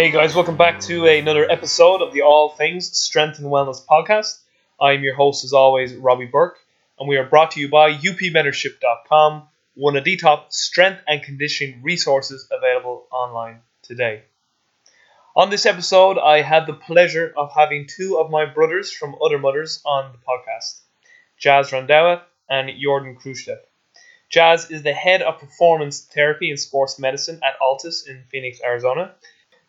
Hey guys, welcome back to another episode of the All Things Strength and Wellness podcast. I'm your host, as always, Robbie Burke, and we are brought to you by upmentorship.com, one of the top strength and conditioning resources available online today. On this episode, I had the pleasure of having two of my brothers from Other Mothers on the podcast Jazz Randhawa and Jordan Khrushchev. Jazz is the head of performance therapy and sports medicine at Altis in Phoenix, Arizona.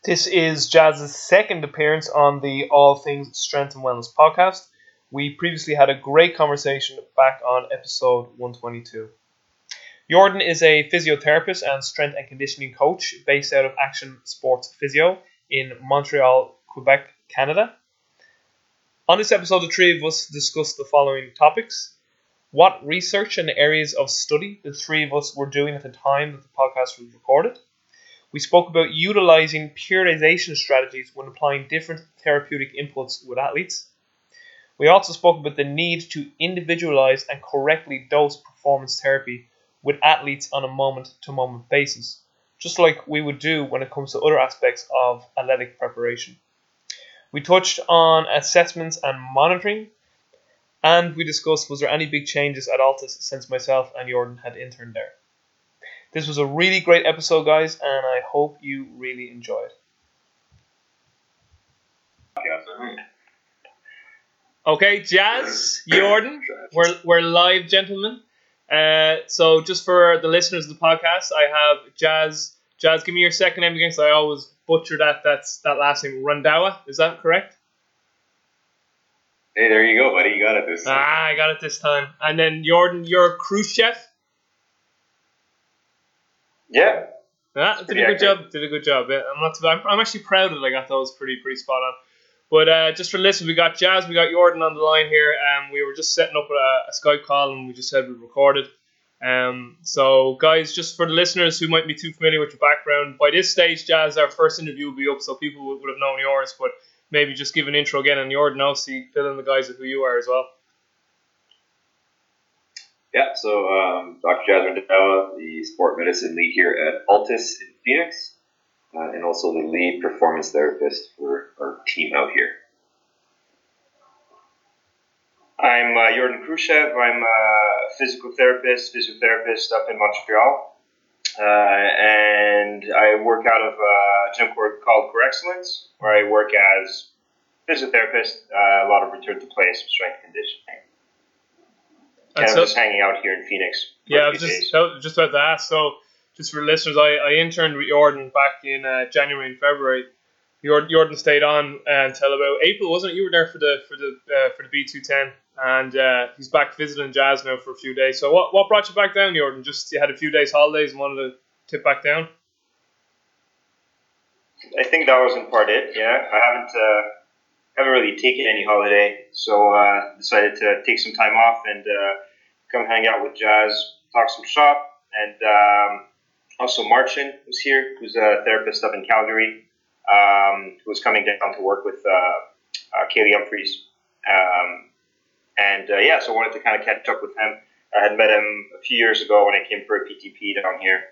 This is Jazz's second appearance on the All Things Strength and Wellness podcast. We previously had a great conversation back on episode 122. Jordan is a physiotherapist and strength and conditioning coach based out of Action Sports Physio in Montreal, Quebec, Canada. On this episode, the three of us discussed the following topics what research and areas of study the three of us were doing at the time that the podcast was recorded. We spoke about utilizing periodization strategies when applying different therapeutic inputs with athletes. We also spoke about the need to individualize and correctly dose performance therapy with athletes on a moment to moment basis, just like we would do when it comes to other aspects of athletic preparation. We touched on assessments and monitoring, and we discussed was there any big changes at Altis since myself and Jordan had interned there. This was a really great episode, guys, and I hope you really enjoy it. Okay, Jazz, Jordan, we're, we're live, gentlemen. Uh, so, just for the listeners of the podcast, I have Jazz. Jazz, give me your second name again, so I always butcher that. That's that last name, Randhawa. Is that correct? Hey, there you go, buddy. You got it this time. Ah, I got it this time. And then Jordan, you're Khrushchev. Yeah. Yeah, did a good accurate. job. Did a good job. Yeah, I'm not. Too, I'm, I'm actually proud that I got those pretty pretty spot on. But uh, just for listeners, we got Jazz, we got Jordan on the line here. Um, we were just setting up a, a Skype call, and we just said we recorded. Um, so guys, just for the listeners who might be too familiar with your background, by this stage, Jazz, our first interview will be up, so people would, would have known yours. But maybe just give an intro again on Jordan, obviously fill in the guys of who you are as well. Yeah, so um, Dr. Jazz Randhawa, the sport medicine lead here at Altis in Phoenix, uh, and also the lead performance therapist for our team out here. I'm uh, Jordan Khrushchev. I'm a physical therapist, physiotherapist up in Montreal. Uh, and I work out of a gym called Core Excellence, where I work as physiotherapist, uh, a lot of return to play, some strength conditioning. And And so- I'm just hanging out here in Phoenix. Yeah, I was just. Was just about to ask. So, just for listeners, I, I interned with Jordan back in uh, January and February. Jordan, Jordan stayed on until about April, wasn't it? You were there for the for the uh, for the B two ten, and uh, he's back visiting Jazz now for a few days. So, what what brought you back down, Jordan? Just you had a few days holidays and wanted to tip back down. I think that was in part it. Yeah, I haven't uh, haven't really taken any holiday, so uh, decided to take some time off and uh, come hang out with Jazz, talk some shop, and um, also Marcin was here, who's a therapist up in Calgary, um, who was coming down to work with uh, uh, Kaillie Humphries, um, and uh, yeah, so I wanted to kind of catch up with him. I had met him a few years ago when I came for a PTP down here,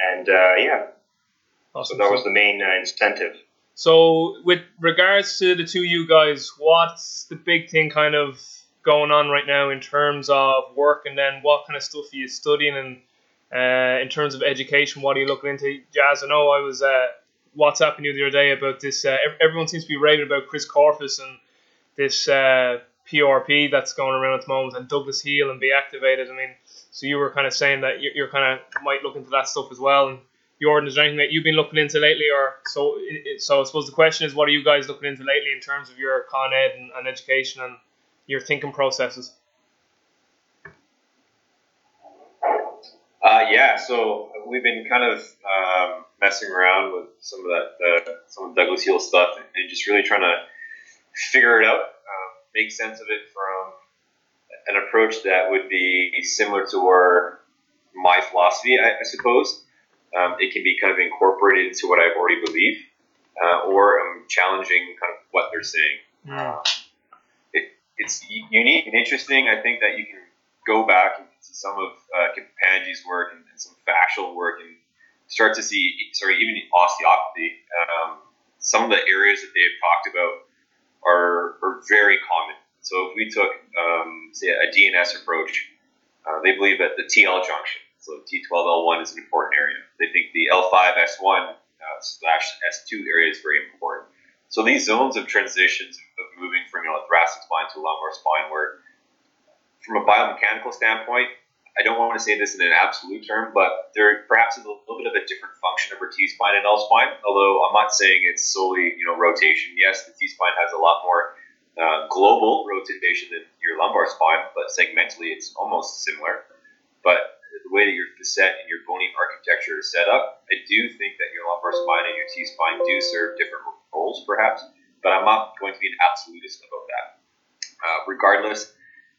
and uh, yeah, so that was the main uh, incentive. So, with regards to the two you guys, what's the big thing kind of going on right now in terms of work, and then what kind of stuff are you studying, and uh, in terms of education, what are you looking into? Jazz, I know I was uh, WhatsApping you the other day about this. Uh, everyone seems to be raving about Chris Korfist and this uh, PRP that's going around at the moment, and Douglas Heel and be activated. I mean, so you were kind of saying that you're, you're kind of might look into that stuff as well, and Jordan, is there anything that you've been looking into lately, or so? So I suppose the question is, what are you guys looking into lately in terms of your con ed and, and education and your thinking processes? Uh, yeah, so we've been kind of um, messing around with some of that, uh, some of Douglas Heel stuff, and, and just really trying to figure it out, um, make sense of it from an approach that would be similar to our my philosophy, I, I suppose. Um, it can be kind of incorporated into what I've already believed, uh, or I'm challenging kind of what they're saying. Um, it, it's unique and interesting. I think that you can go back and see some of uh, Kapandji's work and, and some fascial work and start to see, sorry, even osteopathy, um, some of the areas that they've talked about are, are very common. So if we took, um, say, a DNS approach, uh, they believe that the TL junction, so T12L1 is an important area. They think the L5S1 uh, slash S2 area is very important. So these zones of transitions of moving from you know a thoracic spine to a lumbar spine, where from a biomechanical standpoint, I don't want to say this in an absolute term, but there perhaps is a little bit of a different function of our T spine and L spine. Although I'm not saying it's solely you know rotation. Yes, the T spine has a lot more uh, global rotation than your lumbar spine, but segmentally it's almost similar. But the way that your facet and your bony architecture is set up, I do think that your lumbar spine and your T spine do serve different roles, perhaps. But I'm not going to be an absolutist about that. Uh, regardless,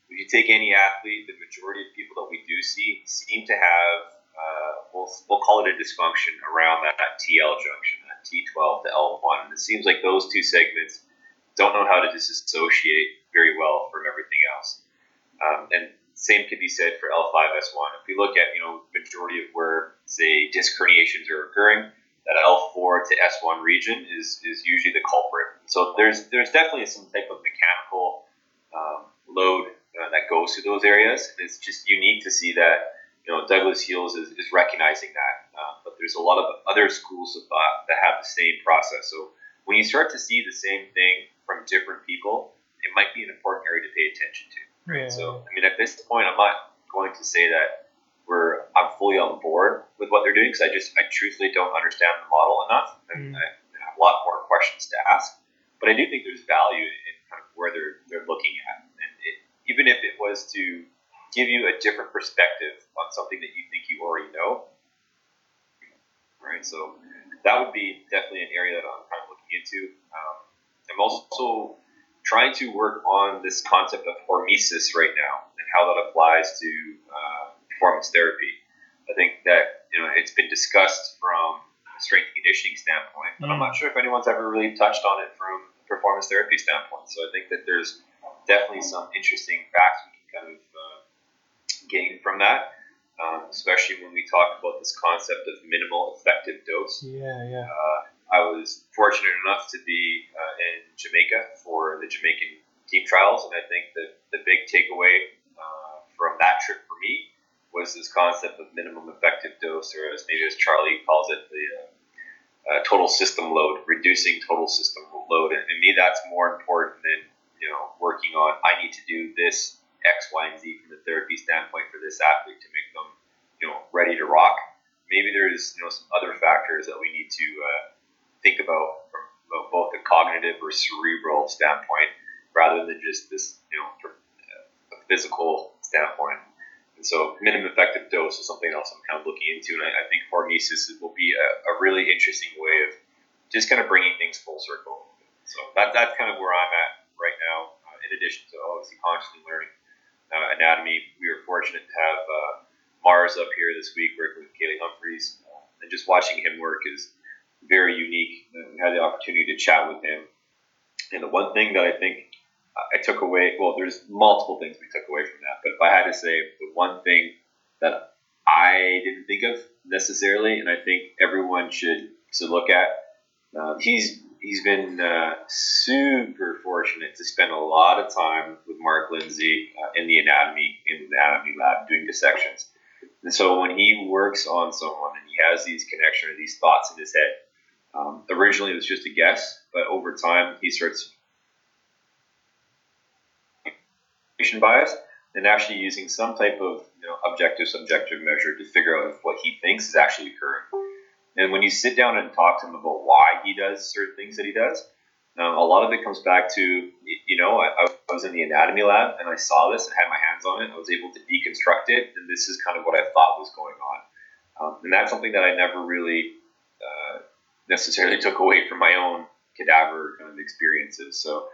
if you take any athlete, the majority of people that we do see seem to have, uh, we'll, we'll call it a dysfunction around that, that TL junction, that T12 to L1. And it seems like those two segments don't know how to disassociate very well from everything else. Um, and same can be said for L5S1. If we look at, you know, majority of where, say, disc herniations are occurring, that L4 to S1 region is, is usually the culprit. So there's there's definitely some type of mechanical um, load uh, that goes to those areas. It's just unique to see that you know Douglas Heels is, is recognizing that. Uh, but there's a lot of other schools of thought that have the same process. So when you start to see the same thing from different people, it might be an important area to pay attention to. Right. Yeah. So I mean, at this point, I'm not going to say that we're I'm fully on board with what they're doing because I just I truthfully don't understand the model enough. And mm. I have a lot more questions to ask. But I do think there's value in kind of where they're they're looking at And even if it was to give you a different perspective on something that you think you already know. Right, so that would be definitely an area that I'm kind of looking into. Um, I'm also trying to work on this concept of hormesis right now and how that applies to uh, performance therapy. I think that you know it's been discussed from a strength conditioning standpoint, but I'm not sure if anyone's ever really touched on it from a performance therapy standpoint. So I think that there's definitely some interesting facts we can kind of uh, gain from that, um, especially when we talk about this concept of minimal effective dose. Yeah, yeah. Uh, I was fortunate enough to be uh, in Jamaica for the Jamaican team trials, and I think that the big takeaway uh, from that trip for me was this concept of minimum effective dose, or as maybe as Charlie calls it, the uh, uh, total system load, reducing total system load. And to me, that's more important than you know, working on I need to do this X, Y, and Z from the therapy standpoint for this athlete to make them, you know, ready to rock. Maybe there's you know some other factors that we need to uh, think about from both a cognitive or cerebral standpoint, rather than just this you know from a physical standpoint. And so, minimum effective dose is something else I'm kind of looking into, and I, I think hormesis will be a, a really interesting way of just kind of bringing things full circle. So that, that's kind of where I'm at right now, uh, in addition to obviously constantly learning uh, anatomy. We were fortunate to have uh, Mars up here this week working with Kaillie Humphries, uh, and just watching him work is very unique. We had the opportunity to chat with him, and the one thing that I think I took away, well, there's multiple things we took away from that, but if I had to say the one thing that I didn't think of necessarily, and I think everyone should to look at, uh, he's he's been uh, super fortunate to spend a lot of time with Mark Lindsay uh, in the anatomy in the anatomy lab doing dissections. And so when he works on someone and he has these connections or these thoughts in his head, um, originally it was just a guess, but over time he starts bias and actually using some type of you know, objective subjective measure to figure out if what he thinks is actually occurring. And when you sit down and talk to him about why he does certain things that he does, um, a lot of it comes back to, you know, I, I, was in the anatomy lab and I saw this and had my hands on it. I was able to deconstruct it, and this is kind of what I thought was going on. Um, and that's something that I never really necessarily took away from my own cadaver kind of experiences. So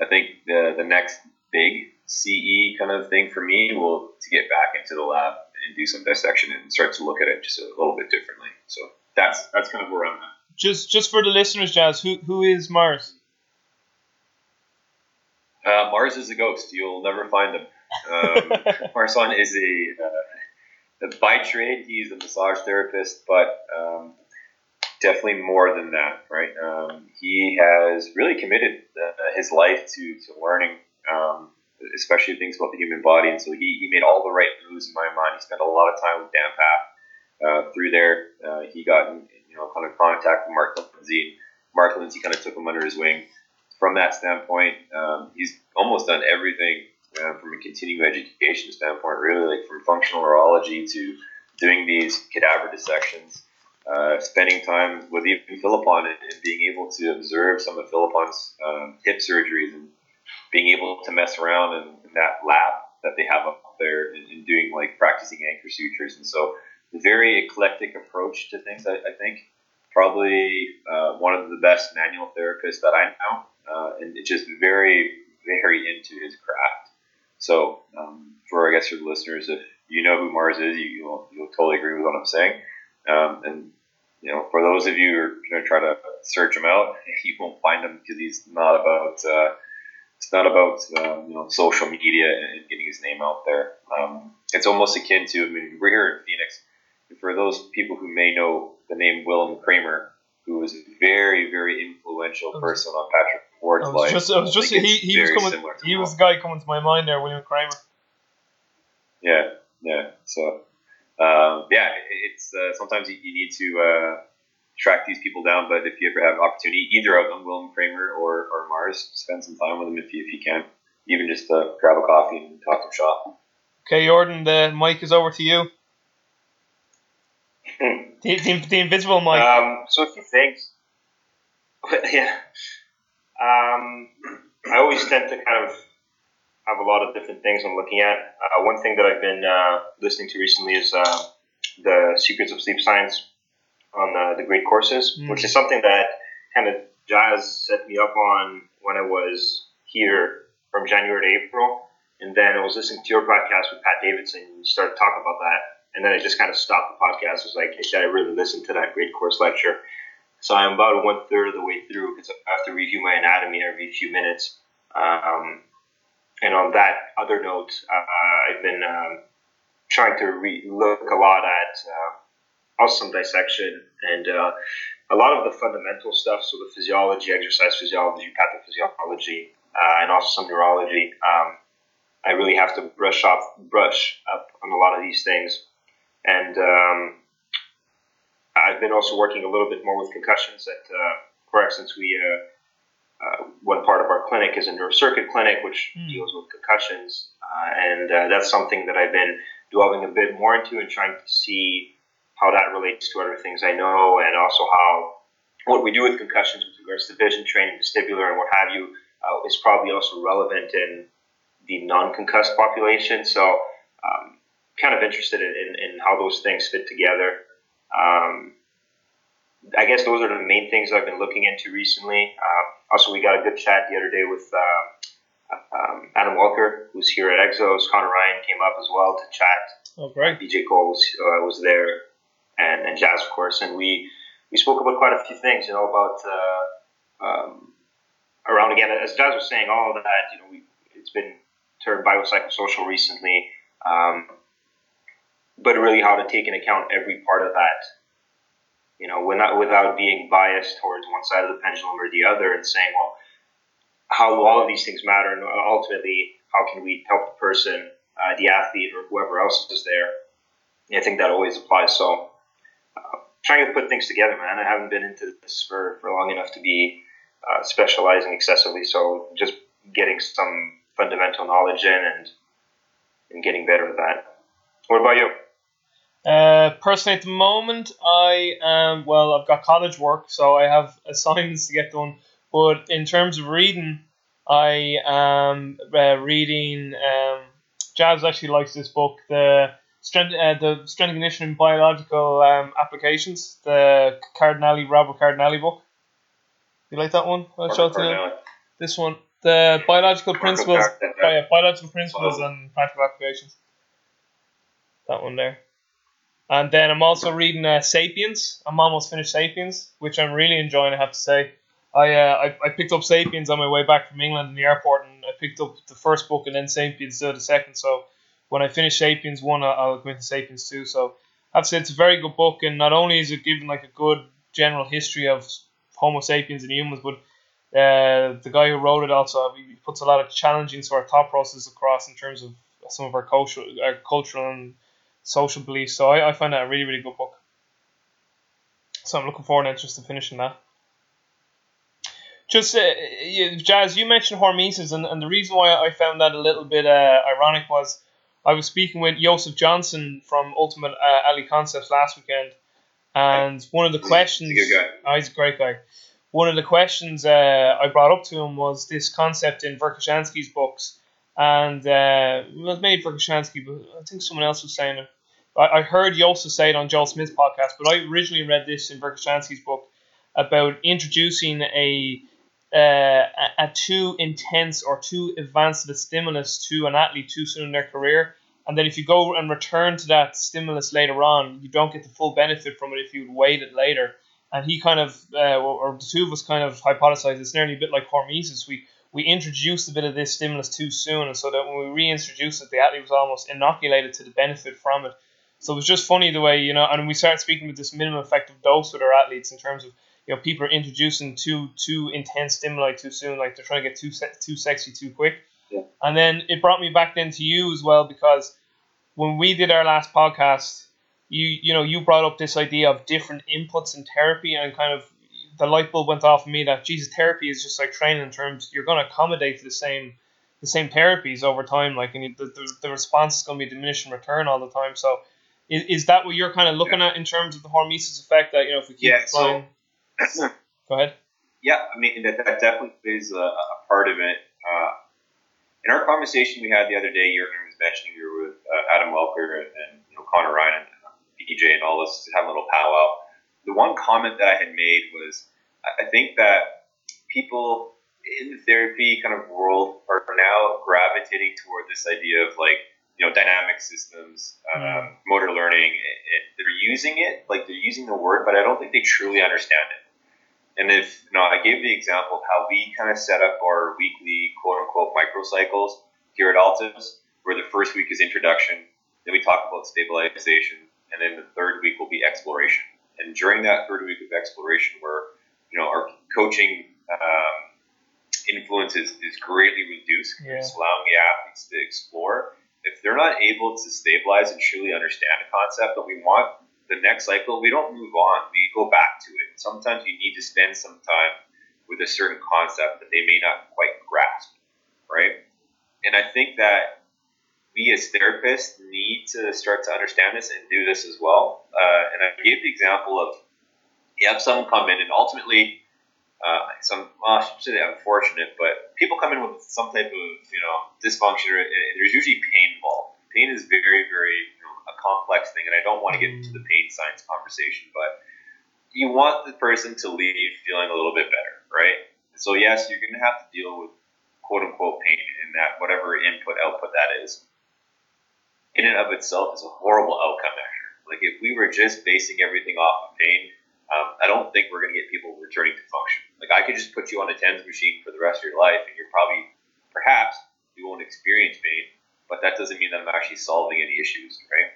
I think the, the next big CE kind of thing for me will to get back into the lab and do some dissection and start to look at it just a little bit differently. So that's that's kind of where I'm at. Just just for the listeners, Jazz, who who is Mars? Uh, Mars is a ghost. You'll never find him. Um, Marson is a, uh, by trade. He's a massage therapist, but um, definitely more than that, right? Um, he has really committed uh, his life to, to learning, um, especially things about the human body. And so he, he made all the right moves in my mind. He spent a lot of time with Dan Pfaff. Uh, through there, uh, he got in, you know kind of contact with Mark Lindsay. Mark Lindsay kind of took him under his wing. From that standpoint, um, he's almost done everything uh, from a continuing education standpoint, really, like from functional neurology to doing these cadaver dissections uh, spending time with even Philippon and, and, being able to observe some of Philippon's um, hip surgeries and being able to mess around in, in that lab that they have up there and, doing like practicing anchor sutures. And so, very eclectic approach to things, I, I think. Probably uh, one of the best manual therapists that I know, uh, and it's just very, very into his craft. So, um, for I guess the listeners, if you know who Mars is, you, will you'll totally agree with what I'm saying. Um, and you know, for those of you who are going to try to search him out, you won't find him because he's not about. Uh, it's not about um, you know social media and getting his name out there. Um, it's almost akin to. I mean, we're here in Phoenix. For those people who may know the name Willem Kramer, who was a very, very influential person on Patrick Ward's life. Just, I was just he, he was coming. He was the guy coming to my mind there, William Kramer. Yeah, yeah. So um, yeah, it's uh, sometimes you, you, need to uh, track these people down. But if you ever have an opportunity, either of them, Willem Kramer or, or Mars, spend some time with them if you if you can, even just uh, grab a coffee and talk some shop. Okay, Jordan, the mic is over to you. the, the, the, invisible mic. Um, so a few things. yeah. Um, I always tend to kind of have a lot of different things I'm looking at. Uh, one thing that I've been uh, listening to recently is uh, the Secrets of Sleep Science on the, the great courses, mm. which is something that kind of Jazz set me up on when I was here from January to April. And then I was listening to your podcast with Pat Davidson, and you started talking about that. And then I just kind of stopped the podcast. I was like, hey, should I really listen to that great course lecture? So I'm about one third of the way through because I have to review my anatomy every few minutes. Um, and on that other note, uh, I've been um, trying to re- look a lot at uh, also some dissection and uh, a lot of the fundamental stuff, so the physiology, exercise physiology, pathophysiology, uh, and also some neurology. Um, I really have to brush up, brush up on a lot of these things, and um, I've been also working a little bit more with concussions at uh, Correct since we uh, one part of our clinic is a neurocircuit clinic, which mm. deals with concussions, uh, and uh, that's something that I've been delving a bit more into and trying to see how that relates to other things I know, and also how what we do with concussions with regards to vision training, vestibular, and what have you uh, is probably also relevant in the non-concussed population. So, um, kind of interested in, in, in, how those things fit together. Um, I guess those are the main things that I've been looking into recently. Uh, also, we got a good chat the other day with uh, um, Adam Walker, who's here at Exos. Connor Ryan came up as well to chat. Oh, great. BJ Cole was, uh, was there, and, and Jazz, of course. And we, we spoke about quite a few things, you know, about uh, um, around again, as Jazz was saying, all of that, you know, we, it's been termed biopsychosocial recently, um, but really how to take into account every part of that you know, without, without being biased towards one side of the pendulum or the other and saying, well, how do all of these things matter? And ultimately, how can we help the person, uh, the athlete, or whoever else is there? And I think that always applies. So, uh, trying to put things together, man. I haven't been into this for, for long enough to be uh, specializing excessively. So, just getting some fundamental knowledge in and, and getting better at that. What about you? Uh, personally, at the moment, I am well. I've got college work, so I have assignments to get done. But in terms of reading, I am uh, reading. Um, Jazz actually likes this book, the strength, uh, the strength and conditioning biological um, applications, the Cardinale Robert Cardinale book. You like that one? I'll show it to you. This one, the biological principles, yeah, biological principles and practical applications. That one there. And then I'm also reading uh, *Sapiens*. I'm almost finished *Sapiens*, which I'm really enjoying. I have to say, I, uh, I I picked up *Sapiens* on my way back from England in the airport, and I picked up the first book and then *Sapiens* the second. So when I finish *Sapiens* one, I'll, I'll go into *Sapiens* two. So I'd say it's a very good book, and not only is it giving like a good general history of Homo sapiens and humans, but uh, the guy who wrote it also puts a lot of challenging sort of thought process across in terms of some of our cultural, our cultural and social beliefs. So I, I find that a really really good book. So I'm looking forward to just to finishing that. Just uh, Jazz, you mentioned hormesis, and, and the reason why I found that a little bit uh, ironic was I was speaking with Joseph Johnson from Ultimate uh, Ali Concepts last weekend, and one of the questions. He's a. Oh, he's a great guy. One of the questions uh, I brought up to him was this concept in Verkhoshansky's books, and uh, it was maybe Verkhoshansky, but I think someone else was saying it. I, I heard Joseph say it on Joel Smith's podcast, but I originally read this in Verkhoshansky's book about introducing a uh, a, too intense or too advanced a stimulus to an athlete too soon in their career, and then if you go and return to that stimulus later on, you don't get the full benefit from it if you'd waited later. And he kind of, uh, or the two of us kind of hypothesized it's nearly a bit like hormesis. We we introduced a bit of this stimulus too soon, and so that when we reintroduced it, the athlete was almost inoculated to the benefit from it. So it was just funny the way you know, and we started speaking with this minimum effective dose with our athletes in terms of you know people are introducing too too intense stimuli too soon, like they're trying to get too se- too sexy too quick. Yeah. And then it brought me back then to you as well because when we did our last podcast, you you know you brought up this idea of different inputs in therapy and kind of the light bulb went off for me that Jesus therapy is just like training in terms you're going to accommodate the same the same therapies over time like and the, the, the response is going to be diminishing return all the time so is, is that what you're kind of looking at in terms of the hormesis effect that you know if we keep Yeah, so- go ahead Yeah, I mean that, that definitely plays a, a part of it. Uh, in our conversation we had the other day, Jurgen was mentioning you were with uh, Adam Welker and, and you know Connor Ryan and uh, and all this to have a little powwow. The one comment that I had made was I think that people in the therapy kind of world are now gravitating toward this idea of like you know dynamic systems, um, Mm. motor learning. And, and they're using it like they're using the word, but I don't think they truly understand it. And if you know, I gave the example of how we kind of set up our weekly quote unquote microcycles here at Altis, where the first week is introduction, then we talk about stabilization, and then the third week will be exploration. And during that third week of exploration, where you know our coaching um, influence is, is greatly reduced, Yeah. just allowing the athletes to explore. If they're not able to stabilize and truly understand a concept that we want, the next cycle we don't move on. We go back to it. Sometimes you need to spend some time with a certain concept that they may not quite grasp, right? And I think that we as therapists need to start to understand this and do this as well. Uh, and I gave the example of you have someone come in and ultimately uh, some well, I shouldn't say unfortunate, but people come in with some type of you know dysfunction, or, and there's usually pain involved. Pain is very, very you know, a complex thing, and I don't want to get into the pain science conversation, but you want the person to leave feeling a little bit better, right? So yes, you're going to have to deal with quote unquote pain, and that whatever input output that is, in and of itself is a horrible outcome measure. Like if we were just basing everything off of pain, um, I don't think we're going to get people returning to function. Like I could just put you on a TENS machine for the rest of your life, and you're probably, perhaps, you won't experience pain, but that doesn't mean that I'm actually solving any issues, right?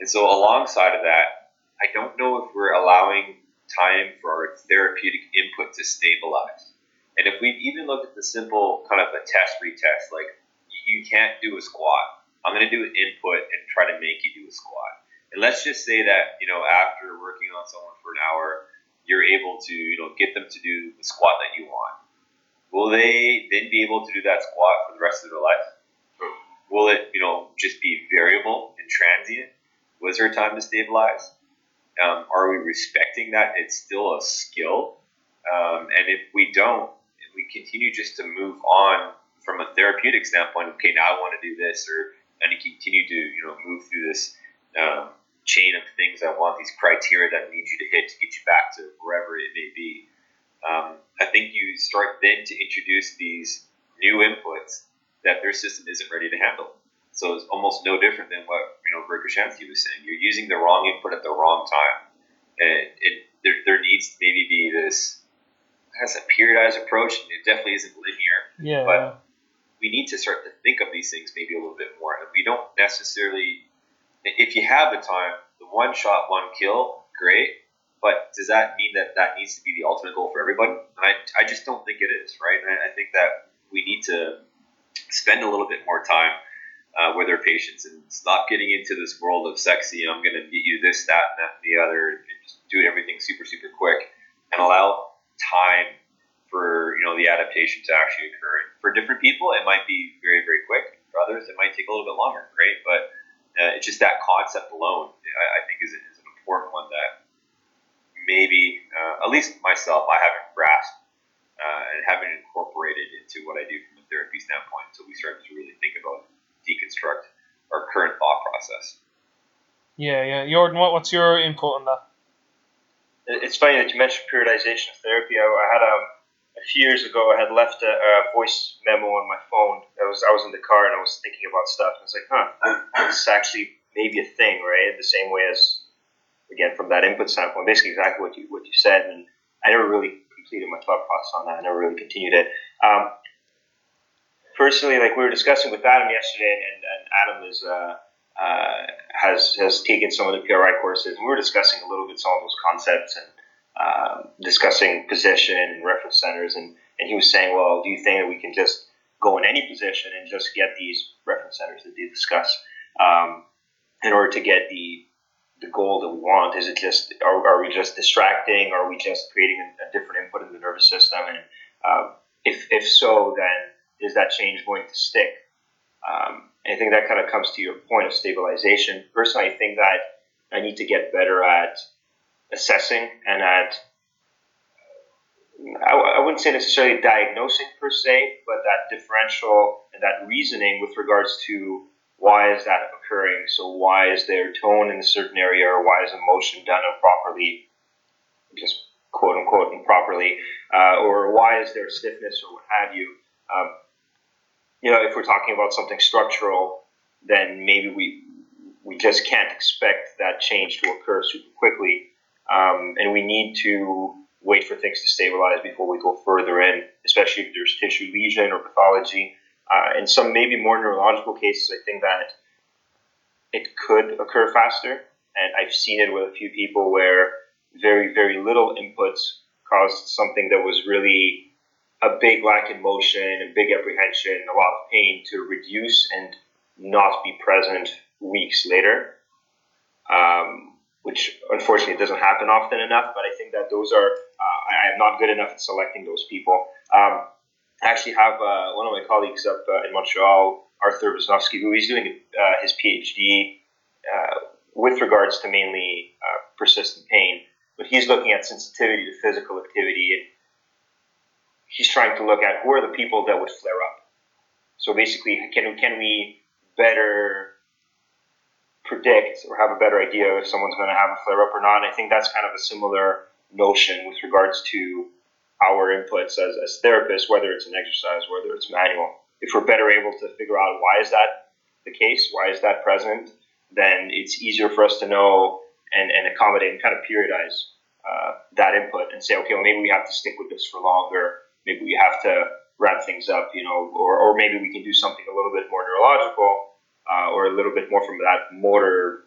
And so alongside of that, I don't know if we're allowing time for our therapeutic input to stabilize. And if we even look at the simple kind of a test retest, like you can't do a squat, I'm going to do an input and try to make you do a squat. And let's just say that, you know, after working on someone for an hour, you're able to, you know, get them to do the squat that you want. Will they then be able to do that squat for the rest of their life? Will it, you know, just be variable and transient? Was there time to stabilize? Um, are we respecting that it's still a skill? Um, and if we don't, if we continue just to move on from a therapeutic standpoint, okay, now I want to do this, or and to continue to, you know, move through this um, chain of things I want, these criteria that I need you to hit to get you back to wherever it may be. Um, I think you start then to introduce these new inputs that their system isn't ready to handle. So it's almost no different than what you know Verkhoshansky was saying. You're using the wrong input at the wrong time, and it, there, there needs to maybe be this, has a periodized approach. It definitely isn't linear Yeah. But- we need to start to think of these things maybe a little bit more. And we don't necessarily, if you have the time, the one shot, one kill, great. but does that mean that that needs to be the ultimate goal for everybody? And I, I just don't think it is, right? And I, I think that we need to spend a little bit more time uh, with our patients and stop getting into this world of sexy. I'm going to get you this, that, and that, and the other, and just do everything super, super quick, and allow time for you know the adaptation to actually occur. For different people, it might be very, very quick. For others, it might take a little bit longer, right? But uh, it's just that concept alone, I, I think, is, is an important one that maybe, uh, at least myself, I haven't grasped uh, and haven't incorporated into what I do from a therapy standpoint until we start to really think about deconstruct our current thought process. Yeah, yeah. Jordan, what, what's your input on that? It's funny that you mentioned periodization of therapy. I, I had um, a few years ago. I had left a, a, voice memo on my phone. I was I was in the car and I was thinking about stuff. I was like, huh, this is actually maybe a thing, right? The same way as again from that input standpoint, basically exactly what you what you said. And I never really completed my thought process on that. I never really continued it. Um, personally, like we were discussing with Adam yesterday, and, and Adam is uh, uh, has has taken some of the PRI courses, and we were discussing a little bit some of those concepts and uh, discussing position and reference centers, and and he was saying, well, do you think that we can just go in any position and just get these reference centers that they discuss um, in order to get the the goal that we want? Is it just are, are we just distracting? Are we just creating a, a different input in the nervous system? And uh, if if so, then is that change going to stick? Um, I think that kind of comes to your point of stabilization. Personally, I think that I need to get better at assessing and at I, wouldn't say necessarily diagnosing per se, but that differential and that reasoning with regards to why is that occurring? So why is there tone in a certain area, or why is emotion done improperly, just quote unquote improperly, uh, or why is there stiffness or what have you? Um, you know, if we're talking about something structural, then maybe we we just can't expect that change to occur super quickly, um, and we need to wait for things to stabilize before we go further in, especially if there's tissue lesion or pathology. Uh, in some maybe more neurological cases, I think that it could occur faster, and I've seen it with a few people where very very little inputs caused something that was really a big lack in motion, a big apprehension, a lot of pain to reduce and not be present weeks later, um, which unfortunately doesn't happen often enough. But I think that those are uh, I am not good enough at selecting those people. Um, I actually have uh, one of my colleagues up uh, in Montreal, Arthur Wisnowski, who is doing his PhD with regards to mainly persistent pain, but he's looking at sensitivity to physical activity and he's trying to look at who are the people that would flare up. So basically, can can we better predict or have a better idea if someone's going to have a flare up or not? I think that's kind of a similar notion with regards to our inputs as, as therapists, whether it's an exercise, whether it's manual. If we're better able to figure out why is that the case, why is that present, then it's easier for us to know and, and accommodate and kind of periodize uh, that input and say, okay, well, maybe we have to stick with this for longer maybe we have to wrap things up, you know, or, or maybe we can do something a little bit more neurological uh, or a little bit more from that motor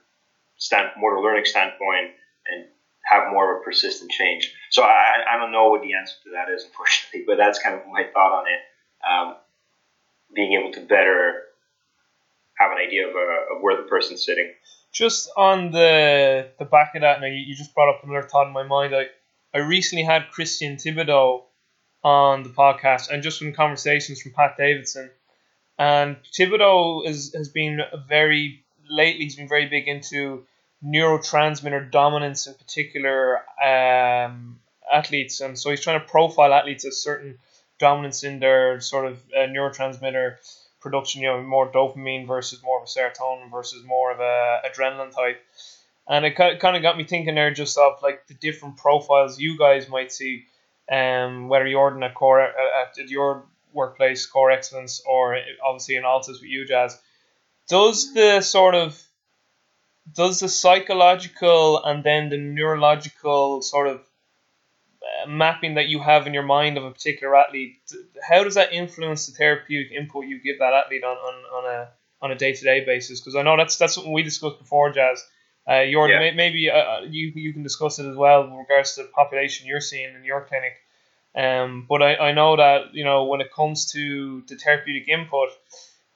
stand, motor learning standpoint and have more of a persistent change. So I, I don't know what the answer to that is, unfortunately, but that's kind of my thought on it. Um, being able to better have an idea of, uh, of where the person's sitting. Just on the the back of that, now you, you just brought up another thought in my mind. I I recently had Christian Thibaudeau on the podcast and just from conversations from Pat Davidson. And Thibaudeau is, has been very, lately, he's been very big into neurotransmitter dominance in particular um, athletes. And so he's trying to profile athletes as certain dominance in their sort of uh, neurotransmitter production, you know, more dopamine versus more of a serotonin versus more of a adrenaline type. And it kind of got me thinking there just of like the different profiles you guys might see um, whether you're in a core at, at your workplace, core excellence, or obviously in Altis with you, Jazz, does the sort of does the psychological and then the neurological sort of uh, mapping that you have in your mind of a particular athlete, how does that influence the therapeutic input you give that athlete on, on, on a on a day to day basis? Because I know that's that's something we discussed before, Jazz, Uh, Jordan, Yeah. maybe uh, you you can discuss it as well in regards to the population you're seeing in your clinic. Um, but I, I know that you know when it comes to the therapeutic input,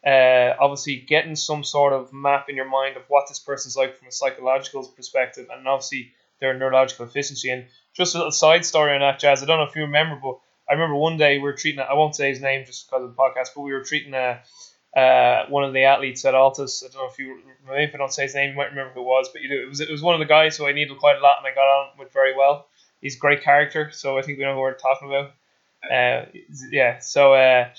uh, obviously getting some sort of map in your mind of what this person's like from a psychological perspective, and obviously their neurological efficiency. And just a little side story on that, Jazz. I don't know if you remember, but I remember one day we were treating. I won't say his name just because of the podcast, but we were treating a. Uh, one of the athletes at Altis. I don't know if you maybe if I don't say his name, you might remember who it was, but you do. It was it was one of the guys who I needed quite a lot, and I got on with very well. He's a great character, so I think we know who we're talking about. Uh, yeah. So, uh,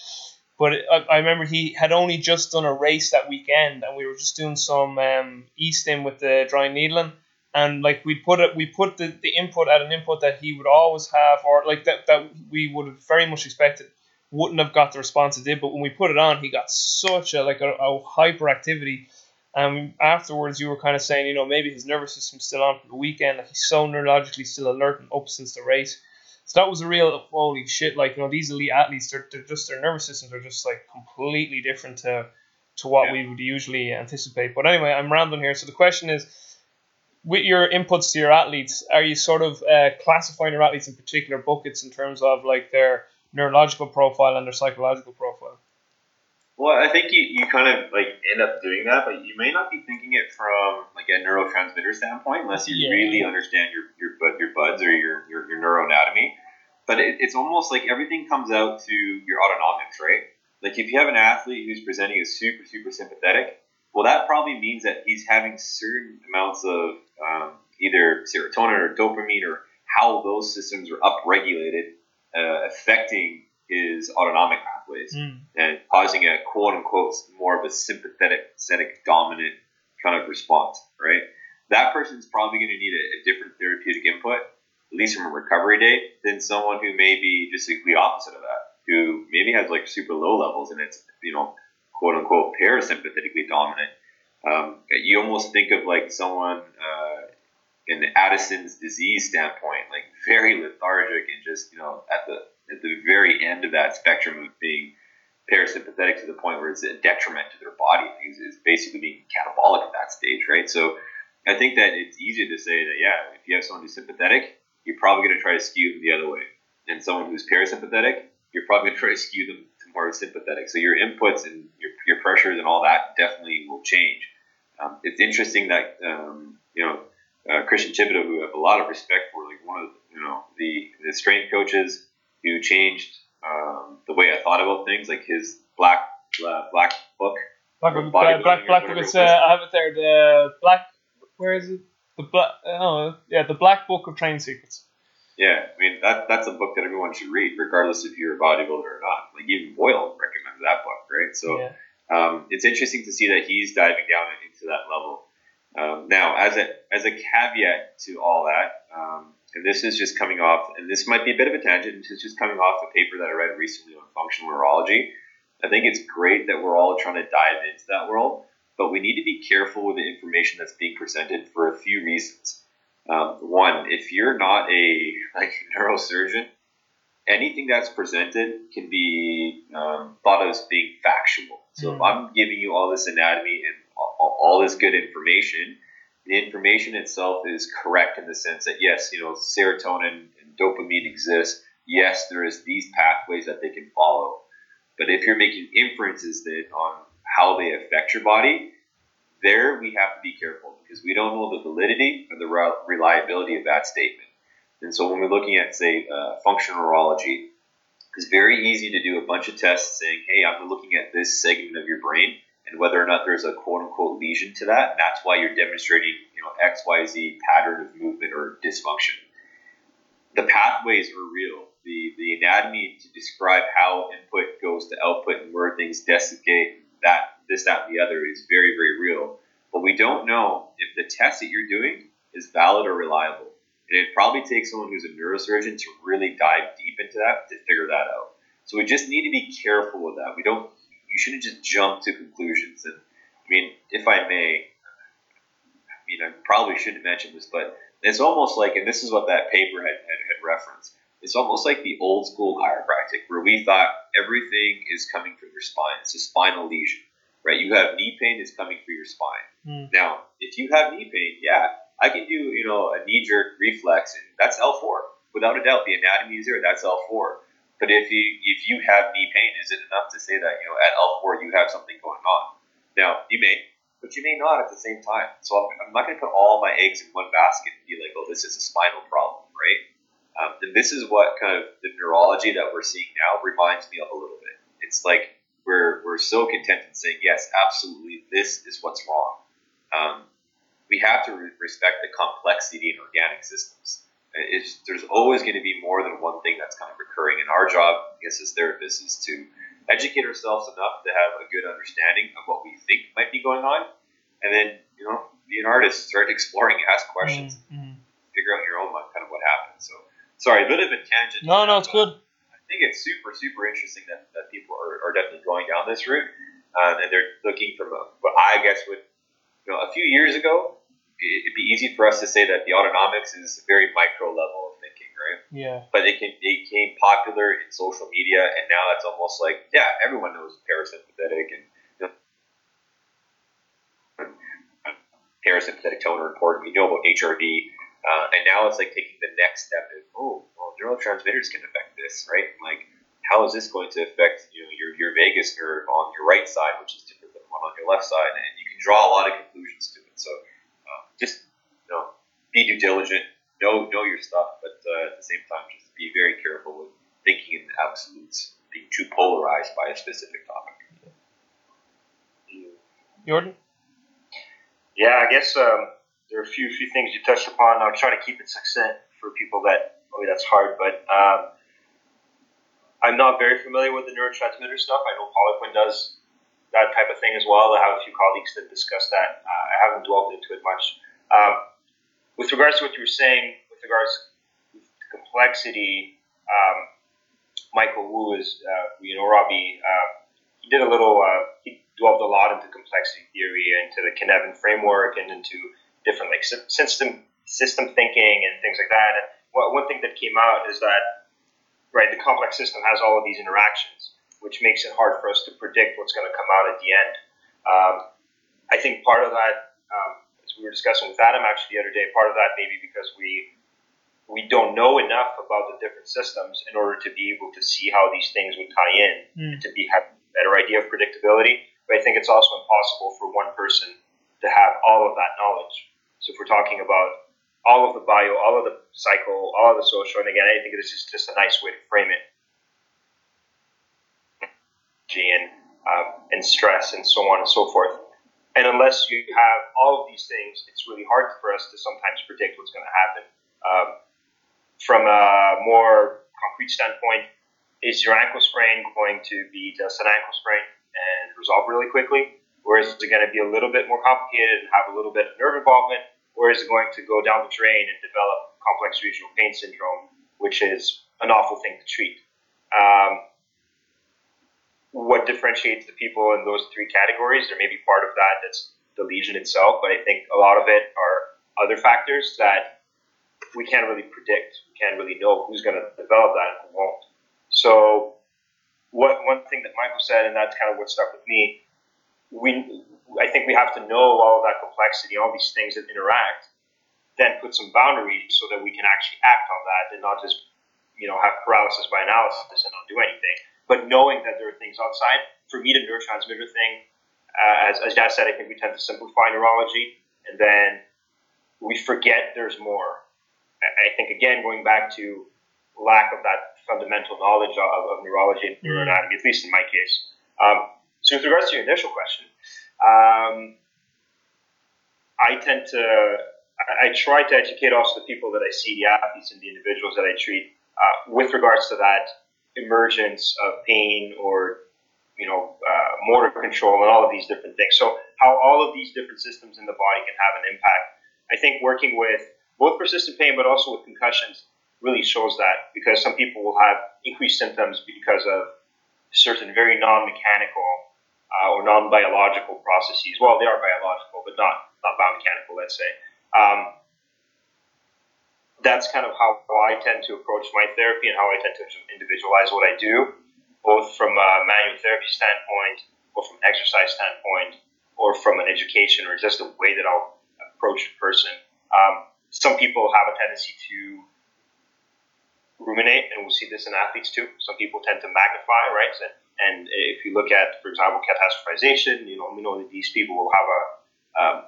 but I, I remember he had only just done a race that weekend, and we were just doing some um, e-stim with the dry needling, and like we put it, we put the, the input at an input that he would always have, or like that that we would have very much expected wouldn't have got the response it did, but when we put it on, he got such a like a, a hyperactivity. Um, afterwards, you were kind of saying, you know, maybe his nervous system's still on from the weekend. Like he's so neurologically still alert and up since the race. So that was a real holy shit. Like you know, these elite athletes, they're, they're just their nervous systems are just like completely different to to what Yeah. we would usually anticipate. But anyway, I'm rambling here. So the question is, with your inputs to your athletes, are you sort of uh, classifying your athletes in particular buckets in terms of like their neurological profile and their psychological profile? Well, I think you, you kind of like end up doing that, but you may not be thinking it from like a neurotransmitter standpoint unless you Yeah. really understand your your bud your buds or your your, your neuroanatomy. But it, it's almost like everything comes out to your autonomics, right? Like if you have an athlete who's presenting as super super sympathetic, well, that probably means that he's having certain amounts of um, either serotonin or dopamine or how those systems are upregulated, uh, affecting his autonomic pathways Mm. and causing a quote unquote more of a sympathetic, sympathetic dominant kind of response, right? That person's probably going to need a, a different therapeutic input, at least from a recovery date, than someone who may be just the opposite of that, who maybe has like super low levels and it's, you know, quote unquote parasympathetically dominant. Um, you almost think of like someone uh, in Addison's disease standpoint, like very lethargic and just, you know, at the at the very end of that spectrum of being parasympathetic to the point where it's a detriment to their body. It's basically being catabolic at that stage, right? So I think that it's easy to say that, yeah, if you have someone who's sympathetic, you're probably going to try to skew them the other way. And someone who's parasympathetic, you're probably going to try to skew them to more sympathetic. So your inputs and your, your pressures and all that definitely will change. Um, it's interesting that, um, you know, uh, Christian Thibaudeau, who I have a lot of respect for, like one of you know the the strength coaches who changed um, the way I thought about things, like his black uh, black book. Black, black, black, black, whatever it's, uh. I have it there. The black, where is it? The black, oh, yeah, the Black Book of Training Secrets. Yeah, I mean that that's a book that everyone should read, regardless if you're a bodybuilder or not. Like even Boyle recommends that book, right? So yeah. um, it's interesting to see that he's diving down into that level. Um, now, as a as a caveat to all that, um, and this is just coming off, and this might be a bit of a tangent. This is just coming off a paper that I read recently on functional neurology. I think it's great that we're all trying to dive into that world, but we need to be careful with the information that's being presented for a few reasons. Um, one, if you're not a like neurosurgeon, anything that's presented can be um, thought of as being factual. So if Mm. I'm giving you all this anatomy and all, all this good information, the information itself is correct in the sense that yes, you know, serotonin and dopamine exist. Yes, there is these pathways that they can follow. But if you're making inferences then on how they affect your body, there we have to be careful because we don't know the validity or the reliability of that statement. And so when we're looking at, say, uh, functional neurology, it's very easy to do a bunch of tests saying, hey, I'm looking at this segment of your brain and whether or not there's a quote unquote lesion to that. And that's why you're demonstrating, you know, XYZ pattern of movement or dysfunction. The pathways are real. The, the anatomy to describe how input goes to output and where things decussate, that, this, that, and the other is very, very real. But we don't know if the test that you're doing is valid or reliable. And it probably takes someone who's a neurosurgeon to really dive deep into that to figure that out. So we just need to be careful with that. We don't. You shouldn't just jump to conclusions. And I mean, if I may, I mean, I probably shouldn't mention this, but it's almost like, and this is what that paper had, had, had referenced. It's almost like the old school chiropractic, where we thought everything is coming from your spine. It's a spinal lesion, right? You have knee pain, it's coming through your spine. Mm. Now, if you have knee pain, yeah, I can do you know a knee jerk reflex, and that's L four without a doubt. The anatomy is there. That's L four. But if you if you have knee pain, is it enough to say that you know at L four you have something going on? Now you may, but you may not at the same time. So I'm, I'm not going to put all my eggs in one basket and be like, oh, this is a spinal problem, right? Um, and this is what kind of the neurology that we're seeing now reminds me of a little bit. It's like we're, we're so content in saying, yes, absolutely, this is what's wrong. Um, we have to re- respect the complexity in organic systems. It's, there's always going to be more than one thing that's kind of recurring. And our job, I guess, as therapists, is to educate ourselves enough to have a good understanding of what we think might be going on, and then you know, be an artist, start exploring, ask questions, Mm-hmm. figure out your own kind of what happened. So, sorry, a bit of a tangent. No, no, it's good. I think it's super, super interesting that, that people are, are definitely going down this route, um, and they're looking from a, what I guess would, you know, a few years ago, it'd be easy for us to say that the autonomics is a very micro level of thinking, right? Yeah. But it, can, it became popular in social media, and now it's almost like, yeah, everyone knows parasympathetic and you know, parasympathetic tone are important. We know about HRV, uh, and now it's like taking the next step. Of, oh, well, neurotransmitters can affect this, right? Like, how is this going to affect you know your, your vagus nerve on your right side, which is different than one on your left side, and you can draw a lot of conclusions to it. So, uh, just you know, be due diligent, know know your stuff, but uh, at the same time, just be very careful with thinking in absolutes, being too polarized by a specific topic. Jordan? Yeah, I guess um, there are a few few things you touched upon. I'll try to keep it succinct for people that maybe that's hard, but um, I'm not very familiar with the neurotransmitter stuff. I know Poliquin does that type of thing as well. I have a few colleagues that discuss that. Uh, I haven't dwelled into it much. Um, with regards to what you were saying, with regards to complexity, um, Michael Wu is, uh, you know, Robbie, uh, he did a little, uh, he dwelled a lot into complexity theory, into the Cynefin framework, and into different like system system thinking and things like that. And one thing that came out is that, right, the complex system has all of these interactions, which makes it hard for us to predict what's going to come out at the end. Um, I think part of that, um, as we were discussing with Adam actually the other day, part of that maybe because we we don't know enough about the different systems in order to be able to see how these things would tie in Mm. to be have a better idea of predictability. But I think it's also impossible for one person to have all of that knowledge. So if we're talking about all of the bio, all of the psycho, all of the social, and again, I think this is just a nice way to frame it. And, um, and stress and so on and so forth. And unless you have all of these things, it's really hard for us to sometimes predict what's going to happen. Um, from a more concrete standpoint, is your ankle sprain going to be just an ankle sprain and resolve really quickly? Or is it going to be a little bit more complicated and have a little bit of nerve involvement? Or is it going to go down the drain and develop complex regional pain syndrome, which is an awful thing to treat? Um, what differentiates the people in those three categories? There may be part of that that's the lesion itself, but I think a lot of it are other factors that we can't really predict. We can't really know who's going to develop that and who won't. So, what one thing that Michael said, and that's kind of what stuck with me, we I think we have to know all that complexity, all these things that interact, then put some boundaries so that we can actually act on that and not just you know have paralysis by analysis and not do anything. But knowing that there are things outside, for me, the neurotransmitter thing, uh, as, as Jazz said, I think we tend to simplify neurology, and then we forget there's more. I I think again, going back to lack of that fundamental knowledge of, of neurology and neuroanatomy, at least in my case. Um, so, with regards to your initial question, um, I tend to, I, I try to educate also the people that I see, the athletes and the individuals that I treat, uh, with regards to that emergence of pain or you know uh, motor control and all of these different things. So, how all of these different systems in the body can have an impact. I think working with both persistent pain, but also with concussions, really shows that because some people will have increased symptoms because of certain very non-mechanical uh, or non-biological processes. Well, they are biological, but not not biomechanical. Let's say. Um, that's kind of how I tend to approach my therapy and how I tend to individualize what I do, both from a manual therapy standpoint, or from exercise standpoint, or from an education, or just a way that I'll approach a person. Um, some people have a tendency to ruminate, and we'll see this in athletes too. Some people tend to magnify, right? And, and if you look at, for example, catastrophization, you know, we know that these people will have a um,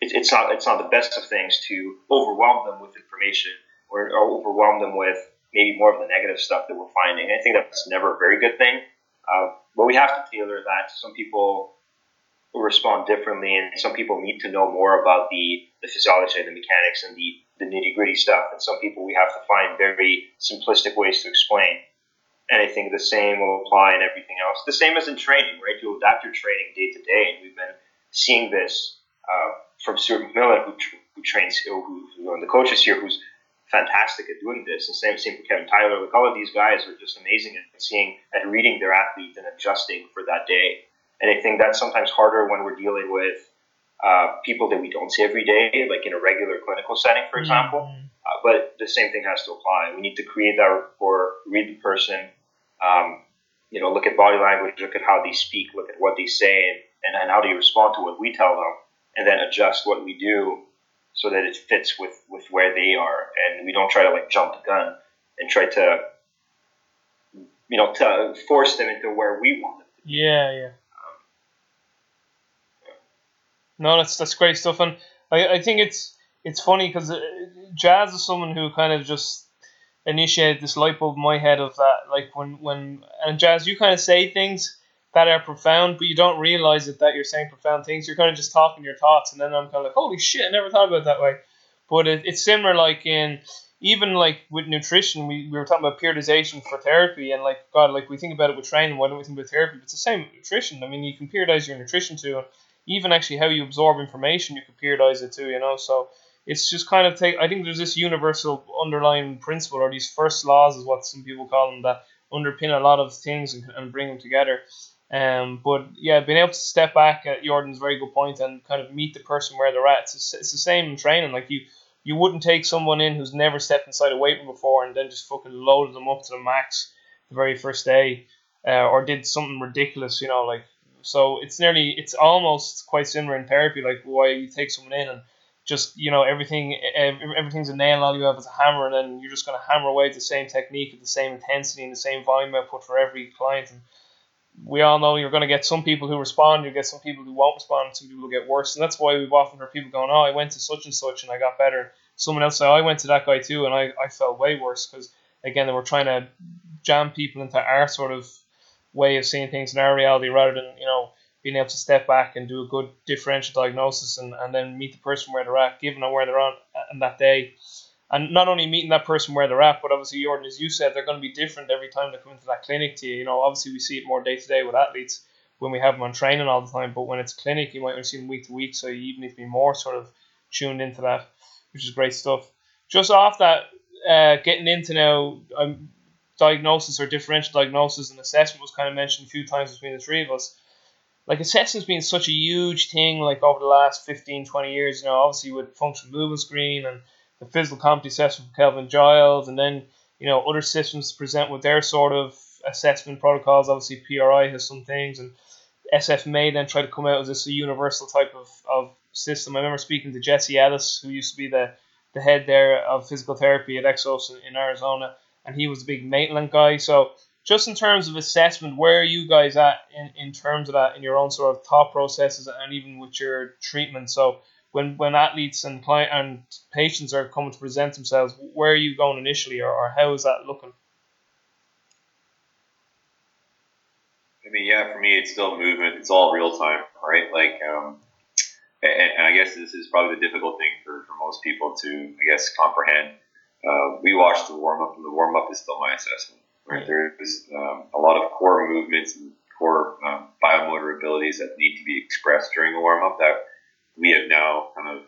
it, it's not it's not the best of things to overwhelm them with information or, or, overwhelm them with maybe more of the negative stuff that we're finding. I think that's never a very good thing. Uh, but we have to tailor that. Some people respond differently, and some people need to know more about the, the physiology and the mechanics and the, the nitty gritty stuff. And some people we have to find very simplistic ways to explain. And I think the same will apply in everything else. The same as in training, right? You adapt your training day to day, and we've been seeing this uh, from Stuart McMillan, who, who trains, who, who's one of the coaches here, who's fantastic at doing this. And same same for Kevin Tyler. Like all of these guys are just amazing at seeing and reading their athlete and adjusting for that day. And I think that's sometimes harder when we're dealing with uh, people that we don't see every day, like in a regular clinical setting, for example. Mm-hmm. Uh, but the same thing has to apply. We need to create that rapport, read the person, um, you know, look at body language, look at how they speak, look at what they say, and, and, and how do you respond to what we tell them, and then adjust what we do so that it fits with, with where they are. And we don't try to like jump the gun and try to, you know, to force them into where we want them. to Yeah, yeah. No, that's that's great stuff, and I, I think it's it's funny because uh, Jazz is someone who kind of just initiated this light bulb in my head of that, like when when and Jazz, you kind of say things that are profound, but you don't realize it that you're saying profound things. You're kind of just talking your thoughts, and then I'm kind of like, holy shit, I never thought about it that way. But it, it's similar, like in even like with nutrition, we, we were talking about periodization for therapy, and like God, like we think about it with training. Why don't we think about therapy? But it's the same with nutrition. I mean, you can periodize your nutrition too even actually how you absorb information, you can periodize it too, you know. So it's just kind of take. I think there's this universal underlying principle, or these first laws, is what some people call them, that underpin a lot of things and, and bring them together. Um, but yeah, being able to step back at Jordan's very good point and kind of meet the person where they're at. It's, it's the same in training. Like you, you wouldn't take someone in who's never stepped inside a weight room before and then just fucking loaded them up to the max the very first day, uh, or did something ridiculous. You know, like so it's nearly it's almost quite similar in therapy, like why you take someone in and just you know everything everything's a nail, all you have is a hammer, and then you're just going to hammer away the same technique at the same intensity and the same volume output for every client. And we all know you're going to get some people who respond, you get some people who won't respond, some people who get worse, and that's why we've often heard people going, "Oh, I went to such and such and I got better." Someone else say, oh, "I went to that guy too and I, I felt way worse," because again they were trying to jam people into our sort of way of seeing things in our reality rather than you know being able to step back and do a good differential diagnosis and, and then meet the person where they're at, given where they're on uh, in that day. And not only meeting that person where they're at, but obviously, Jordan, as you said, they're going to be different every time they come into that clinic to you. You know, obviously, we see it more day to day with athletes when we have them on training all the time, but when it's clinic, you might only see them week to week, so you even need to be more sort of tuned into that, which is great stuff. Just off that, uh, getting into now, um, diagnosis or differential diagnosis and assessment was kind of mentioned a few times between the three of us. Like assessment's been such a huge thing like over the last 15, 20 years, you know, obviously with functional movement screen and the physical competency assessment from Kelvin Giles and then, you know, other systems present with their sort of assessment protocols. Obviously PRI has some things and SFMA then try to come out as this a universal type of, of system. I remember speaking to Jesse Ellis, who used to be the, the head there of physical therapy at Exos in, in Arizona, and he was a big Maitland guy. So just in terms of assessment, where are you guys at in, in terms of that in your own sort of thought processes and even with your treatment? So when when athletes and client and patients are coming to present themselves, where are you going initially, or, or how is that looking? I mean, yeah, for me, it's still movement. It's all real time, right? Like, um, and, and, I guess this is probably the difficult thing for, for most people to, I guess, comprehend. Uh, we watch the warm up, and the warm up is still my assessment. Right? There's um, a lot of core movements and core um, biomotor abilities that need to be expressed during a warm up that we have now kind of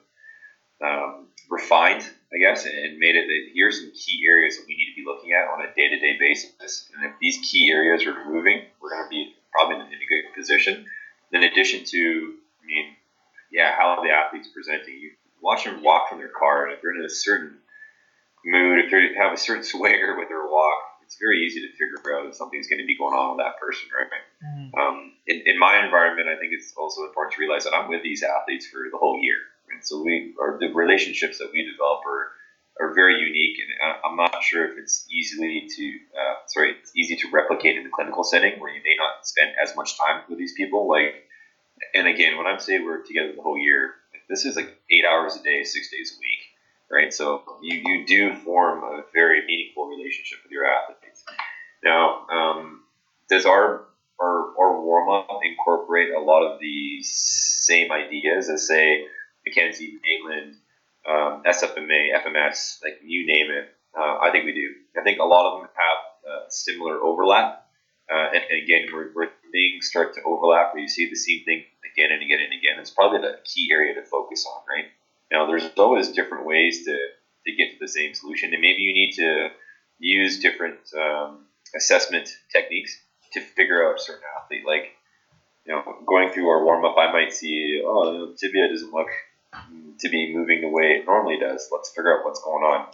um, refined, I guess, and made it that here's some key areas that we need to be looking at on a day to day basis. And if these key areas are moving, we're going to be probably in a good position. In addition to, I mean, yeah, how are the athlete's presenting. You watch them walk from their car, and if they're in a certain mood, if they have a certain swagger with their walk, it's very easy to figure out if something's going to be going on with that person, right? Mm-hmm. Um, in, in my environment, I think it's also important to realize that I'm with these athletes for the whole year. And so we, or the relationships that we develop are, are very unique, and I'm not sure if it's easily to, uh, sorry, it's easy to replicate in the clinical setting where you may not spend as much time with these people. Like, and again, when I'm saying we're together the whole year, this is like eight hours a day, six days a week, right? So you, you do form a very meaningful relationship with your athletes. Now, um, does our our, our warm up incorporate a lot of the same ideas as say McKenzie, Maitland, um, SFMA, FMS, like you name it? Uh, I think we do. I think a lot of them have uh, similar overlap. Uh, and, and, again, where, where, things start to overlap, where you see the same thing again and again and again, it's probably the key area to focus on, right? Now, there's always different ways to, to get to the same solution, and maybe you need to use different um, assessment techniques to figure out a certain athlete. Like, you know, going through our warm up, I might see, oh, tibia doesn't look to be moving the way it normally does. Let's figure out what's going on.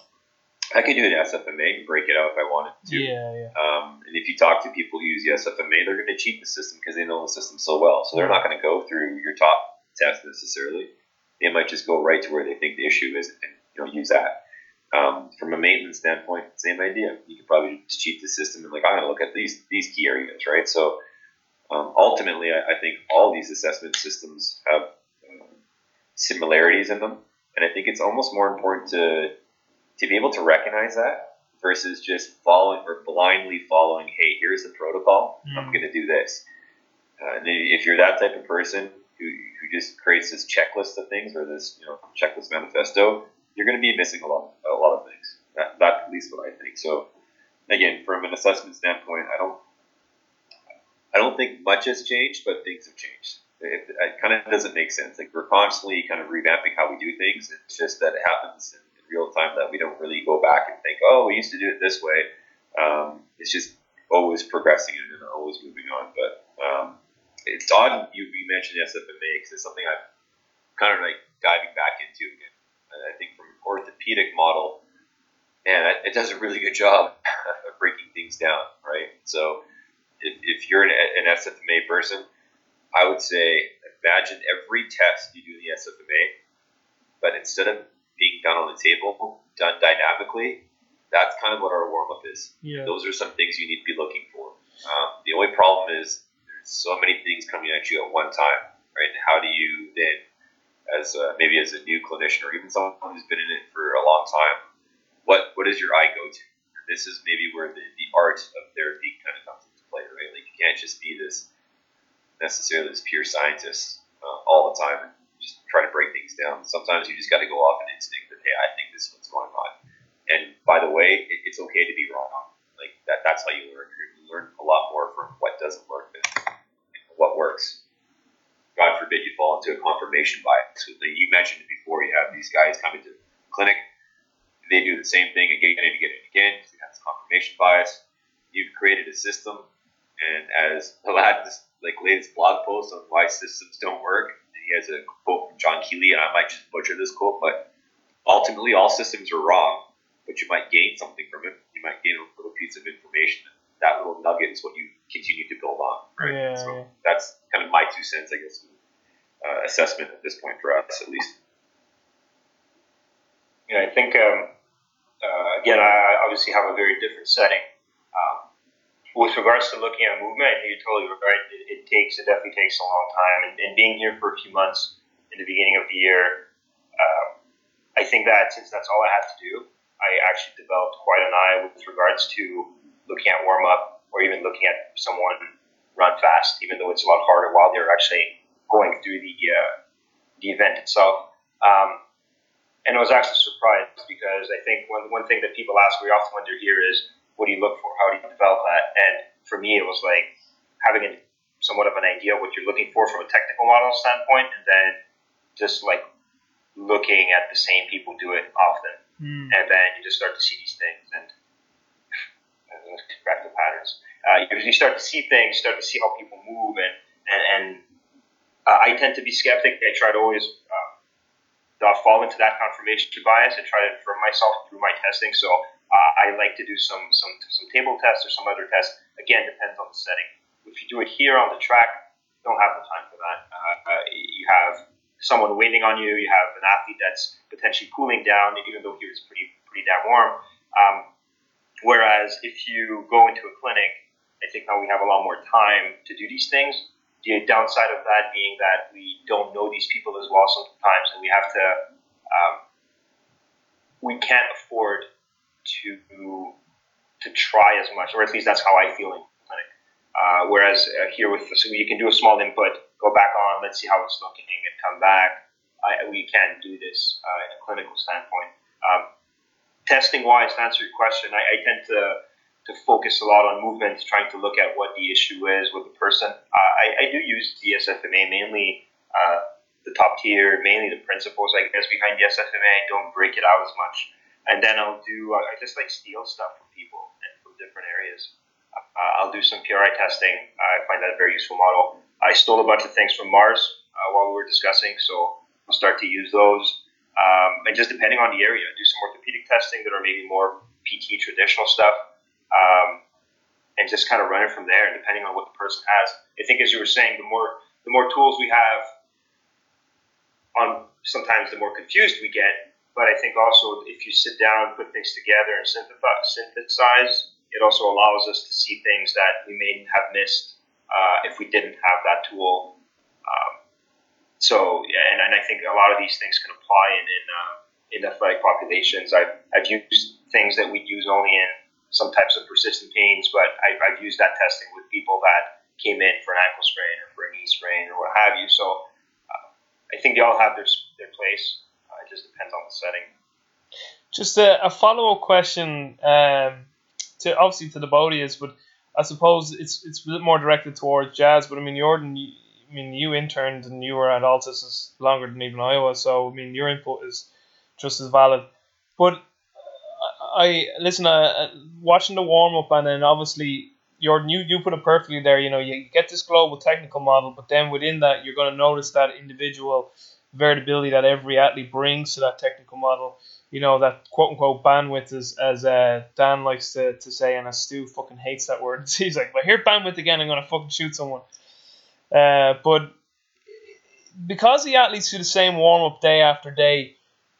I could do an SFMA and break it out if I wanted to. Yeah, yeah. Um, and if you talk to people who use the SFMA, they're going to cheat the system because they know the system so well. So they're not going to go through your top test necessarily. They might just go right to where they think the issue is and you know use that. Um, from a maintenance standpoint, same idea. You could probably just cheat the system and like I'm going to look at these these key areas, right? So um, ultimately, I, I, think all these assessment systems have um, similarities in them, and I think it's almost more important to to be able to recognize that versus just following or blindly following. Hey, here's the protocol. Mm. I'm going to do this. Uh, and if you're that type of person who, who just creates this checklist of things or this you know checklist manifesto, you're going to be missing a lot a lot of things. That, that's at least what I think. So again, from an assessment standpoint, I don't I don't think much has changed, but things have changed. It, it kind of doesn't make sense. Like we're constantly kind of revamping how we do things. It's just that it happens in, in real time that we don't really go back and think, oh, we used to do it this way. Um, it's just always progressing and always moving on. But um, it's odd you, you mentioned SFMA because it's something I'm kind of like diving back into again. I think from an orthopedic model, man, it does a really good job of breaking things down, right? So if, if you're an, an SFMA person, I would say imagine every test you do in the SFMA, but instead of being done on the table, done dynamically, that's kind of what our warm up is. Yeah. Those are some things you need to be looking for. Um, the only problem is there's so many things coming at you at one time, right? And how do you then as a, maybe as a new clinician or even someone who's been in it for a long time, what what is your eye go to? This is maybe where the, the art of therapy kind of comes into play, right? Like you can't just be this necessarily this pure scientist uh, all the time and just try to break things down. Sometimes you just got to go off an instinct that hey, I think this is what's going on. And by the way, it, it's okay to be wrong. Like that, that's how you learn. You learn a lot more from what doesn't work than what works. God forbid you fall into a confirmation bias. You mentioned it before. You have these guys coming to the clinic. They do the same thing again and again and again. They have this confirmation bias. You've created a system, and as Halad this like latest blog post on why systems don't work, and he has a quote from John Keeley, and I might just butcher this quote, but ultimately all systems are wrong, but you might gain something from it. You might gain a little piece of information that little nugget is what you continue to build on, right? Yeah, so yeah. that's kind of my two cents, I guess, uh, assessment at this point for us, at least. Yeah, I think um, uh, again, I obviously have a very different setting. Um, with regards to looking at movement, you're totally right. It, it, takes, it definitely takes a long time. And, and, being here for a few months in the beginning of the year, uh, I think that since that's all I had to do, I actually developed quite an eye with regards to looking at warm up or even looking at someone run fast, even though it's a lot harder while they're actually going through the uh, the event itself. Um, and I was actually surprised because I think one one thing that people ask very often when they're here is, what do you look for? How do you develop that? And for me, it was like having a, somewhat of an idea of what you're looking for from a technical model standpoint, and then just like looking at the same people do it often, Mm. and then you just start to see these things and practical patterns. Uh, you start to see things, start to see how people move, and and, and uh, I tend to be skeptic. I try to always uh, not fall into that confirmation bias and try to affirm myself through my testing. So uh, I like to do some some some table tests or some other tests. Again, depends on the setting. If you do it here on the track, don't have the time for that. Uh, uh, you have someone waiting on you. You have an athlete that's potentially cooling down, even though here it's pretty pretty damn warm. Um, whereas if you go into a clinic, I think now we have a lot more time to do these things. The downside of that being that we don't know these people as well sometimes, and we have to, um, we can't afford to to try as much, or at least that's how I feel in clinic. Uh, whereas uh, here with so you can do a small input, go back on, let's see how it's looking, and come back. I, we can't do this uh, in a clinical standpoint. Um, testing wise, to answer your question, I, I tend to to focus a lot on movement, trying to look at what the issue is with the person. I, I do use the SFMA mainly, uh, the top tier, mainly the principles, I guess, behind the SFMA. I don't break it out as much. And then I'll do, uh, I just like steal stuff from people and from different areas. Uh, I'll do some PRI testing. I find that a very useful model. I stole a bunch of things from Mars uh, while we were discussing, so I'll start to use those. Um, and just depending on the area, do some orthopedic testing that are maybe more PT traditional stuff um, and just kind of run it from there. And depending on what the person has, I think as you were saying, the more the more tools we have, on sometimes the more confused we get. But I think also if you sit down, and put things together, and synthesize, it also allows us to see things that we may have missed uh, if we didn't have that tool. Um, so, yeah, and, and I think a lot of these things can apply in in, uh, in athletic populations. I've, I've used things that we use only in some types of persistent pains, but I, I've used that testing with people that came in for an ankle sprain or for a knee sprain or what have you. So uh, I think they all have their, their place. Uh, it just depends on the setting. Just a, a follow up question um, to obviously to the Bodies, but I suppose it's it's a bit more directed towards Jazz. But I mean, Jordan, you, I mean, you interned and you were at Altis longer than even Iowa, so I mean, your input is just as valid. But I listen. Uh, watching the warm up and then obviously you you you put it perfectly there. You know, you get this global technical model, but then within that, you're going to notice that individual variability that every athlete brings to that technical model. You know that quote unquote bandwidth is as uh, Dan likes to, to say, and as Stu fucking hates that word. He's like, "If I hear bandwidth again, I'm gonna fucking shoot someone." Uh, but because the athletes do the same warm up day after day,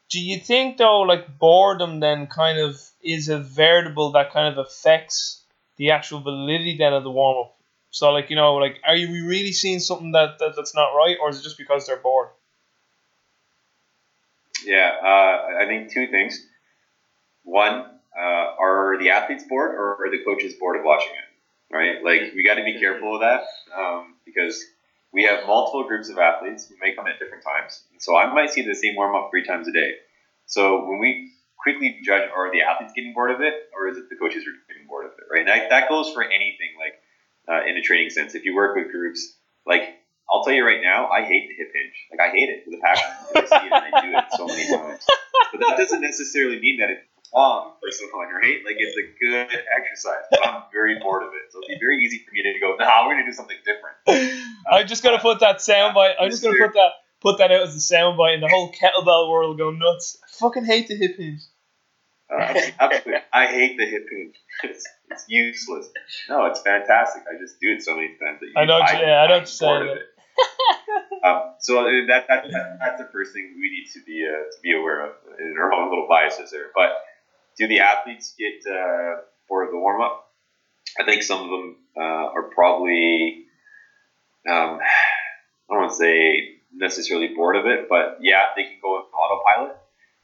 do you think though, like boredom then kind of is a variable that kind of affects the actual validity then of the warm up? So like you know, like are you really seeing something that, that that's not right, or is it just because they're bored? Yeah, uh, I think two things. One, uh, are the athletes bored or are the coaches bored of watching it? Right? Like we got to be careful of that um, because we have multiple groups of athletes who may come at different times. So I might see the same warm up three times a day. So when we quickly judge, are the athletes getting bored of it, or is it the coaches are getting bored of it? Right? And that, that goes for anything, like uh, in a training sense. If you work with groups, like I'll tell you right now, I hate the hip hinge. Like I hate it with a passion. I see it and I do it so many times. But that doesn't necessarily mean that it's wrong or something, right? Like it's a good exercise. But I'm very bored of it. So it'd be very easy for me to go, nah, we're gonna do something different. I'm just gonna put that soundbite. I'm just gonna put that put that out as a soundbite, and the whole kettlebell world will go nuts. I fucking hate the hip hinge. Uh, absolutely, I hate the hip hinge. It's, it's useless. No, it's fantastic. I just do it so many times that you, I know. I, yeah, I know. What you're um, so that, that, that, that's the first thing we need to be uh, to be aware of in our own little biases there. But do the athletes get uh, for the warm up? I think some of them uh, are probably um, I don't want to say necessarily bored of it, but yeah, they can go on autopilot,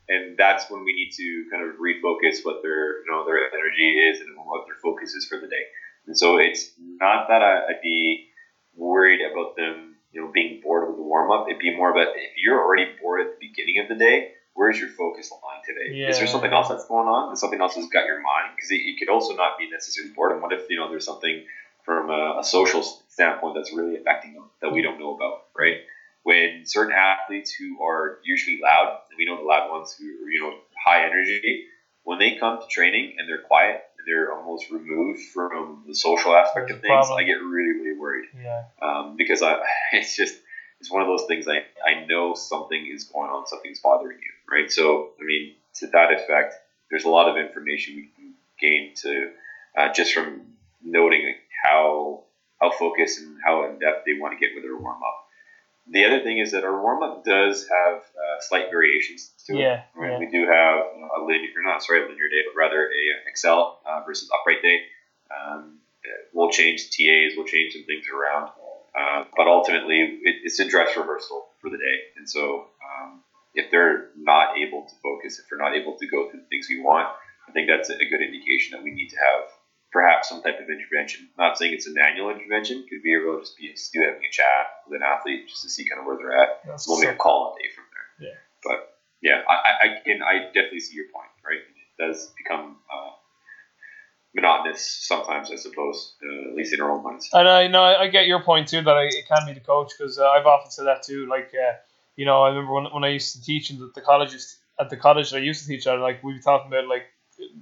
and that's when we need to kind of refocus what their you know their energy is and what their focus is for the day. And so it's not that I, I'd be worried about them you know being bored with the warm up. It'd be more about if you're already bored at the beginning of the day, where's your focus line today? Yeah. Is there something else that's going on? Is something else has got your mind? Because it, it, could also not be necessarily boredom. What if you know there's something from a, a social standpoint that's really affecting them that we don't know about, right? when certain athletes who are usually loud, and we know the loud ones who are, you know, high energy, when they come to training and they're quiet and they're almost removed from the social aspect of things. I get really, really worried. Yeah. Um, because I, it's just, it's one of those things I, I know something is going on, something's bothering you, right? So, I mean, to that effect, there's a lot of information we can gain to uh, just from noting how how focused and how in depth they want to get with their warm up. the other thing is that our warm up does have uh, slight variations to Yeah, it. Mean, yeah. We do have you know, a linear, not sorry, a linear day, but rather a accel uh, versus upright day. Um, uh, we'll change TAs, we'll change some things around, uh, but ultimately it, it's a dress rehearsal for the day. And so um, if they're not able to focus, if they're not able to go through the things we want, I think that's a good indication that we need to have perhaps some type of intervention. Not saying it's a manual intervention, could be able to just be just having a chat with an athlete just to see kind of where they're at. That's We'll make a call on day from there. Yeah. But yeah, I, I, I can I definitely see your point, right? It does become uh, monotonous sometimes, I suppose, uh, at least in our own minds. And I know I get your point too that I, it can be the coach because uh, I've often said that too. Like, uh, you know, I remember when, when I used to teach in the, the colleges at the college that I used to teach at, like we'd be talking about like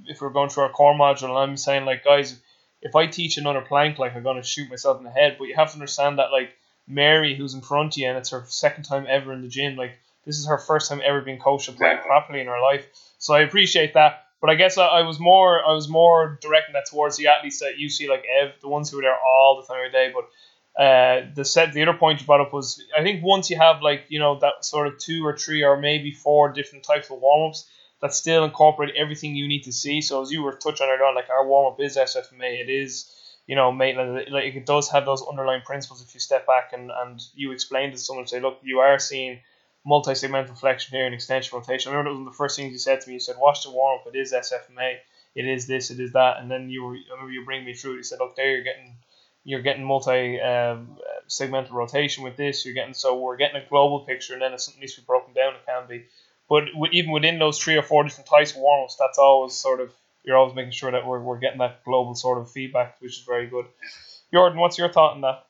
if we're going through our core module, and I'm saying like, guys, if I teach another plank, like I'm gonna shoot myself in the head. But you have to understand that like Mary, who's in front of you, and it's her second time ever in the gym. Like this is her first time ever being coached Exactly. properly in her life. So I appreciate that. But I guess I, I was more I was more directing that towards the athletes that you see like Ev, the ones who are there all the time every day. But uh, the set the other point you brought up was I think once you have like you know that sort of two or three or maybe four different types of warm ups that still incorporate everything you need to see. So as you were touching earlier on, like our warm up is SFMA, it is you know Maitland, like it does have those underlying principles. If you step back and and you explain to someone, say, look, you are seeing multi-segmental flexion here and extension rotation. I remember that was one of the first things you said to me. You said, watch the warm up. It is SFMA. It is this. It is that. And then you were, I remember you bring me through. You said, look, there you're getting, you're getting multi um, segmental rotation with this. You're getting so we're getting a global picture, and then if something needs to be broken down, it can be. But even within those three or four different types of warm ups, that's always sort of you're always making sure that we're, we're getting that global sort of feedback, which is very good. Jordan, what's your thought on that?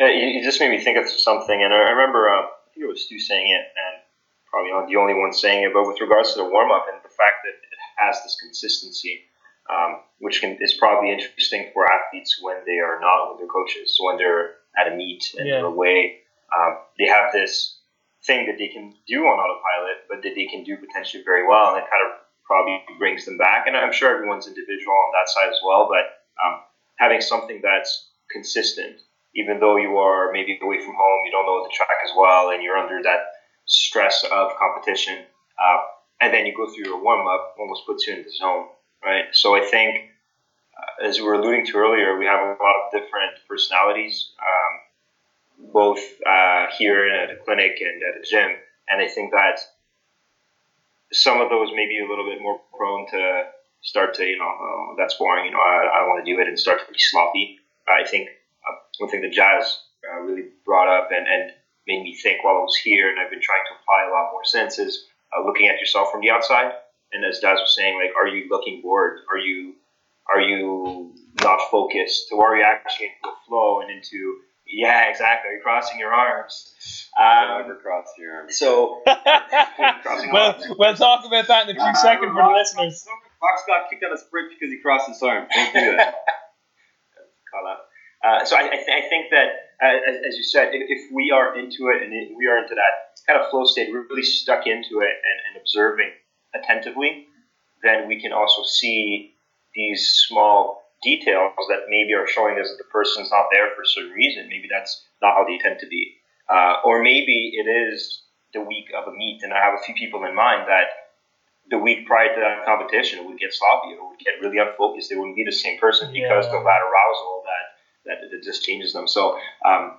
Uh, you, just made me think of something, and I remember uh, think it was Stu saying it, and probably not the only one saying it, but with regards to the warm up and the fact that it has this consistency, um, which can, is probably interesting for athletes when they are not with their coaches, so when they're at a meet and Yeah. they're away, um, they have this thing that they can do on autopilot, but that they can do potentially very well, and it kind of probably brings them back. And I'm sure everyone's individual on that side as well, but um, having something that's consistent even though you are maybe away from home, you don't know the track as well, and you're under that stress of competition, uh, and then you go through your warm up, almost puts you in the zone, right? So I think, uh, as we were alluding to earlier, we have a lot of different personalities, um, both uh, here at a clinic and at a gym, and I think that some of those may be a little bit more prone to start to, you know, oh, that's boring, you know, I, I want to do it, and start to be sloppy. I think uh, one thing that Jazz uh, really brought up and, and made me think while I was here, and I've been trying to apply a lot more since, is uh, looking at yourself from the outside. And as Jazz was saying, like, are you looking bored? Are you are you not focused? Or are you actually into a flow and into yeah, exactly. Are you crossing your arms? Um, Never cross your arms. so well, we'll talk about that in a few seconds for the listeners. Fox got kicked out of sprint because he crossed his arm. Don't do that. call out. Uh, so I, I, th- I think that, uh, as, as you said, if, if we are into it and it, we are into that kind of flow state, we're really stuck into it and, and observing attentively, then we can also see these small details that maybe are showing us that the person's not there for a certain reason. Maybe that's not how they tend to be. Uh, or maybe it is the week of a meet, and I have a few people in mind that the week prior to that competition would get sloppy or would get really unfocused. They wouldn't be the same person because Yeah. of that arousal that, it just changes them. So um,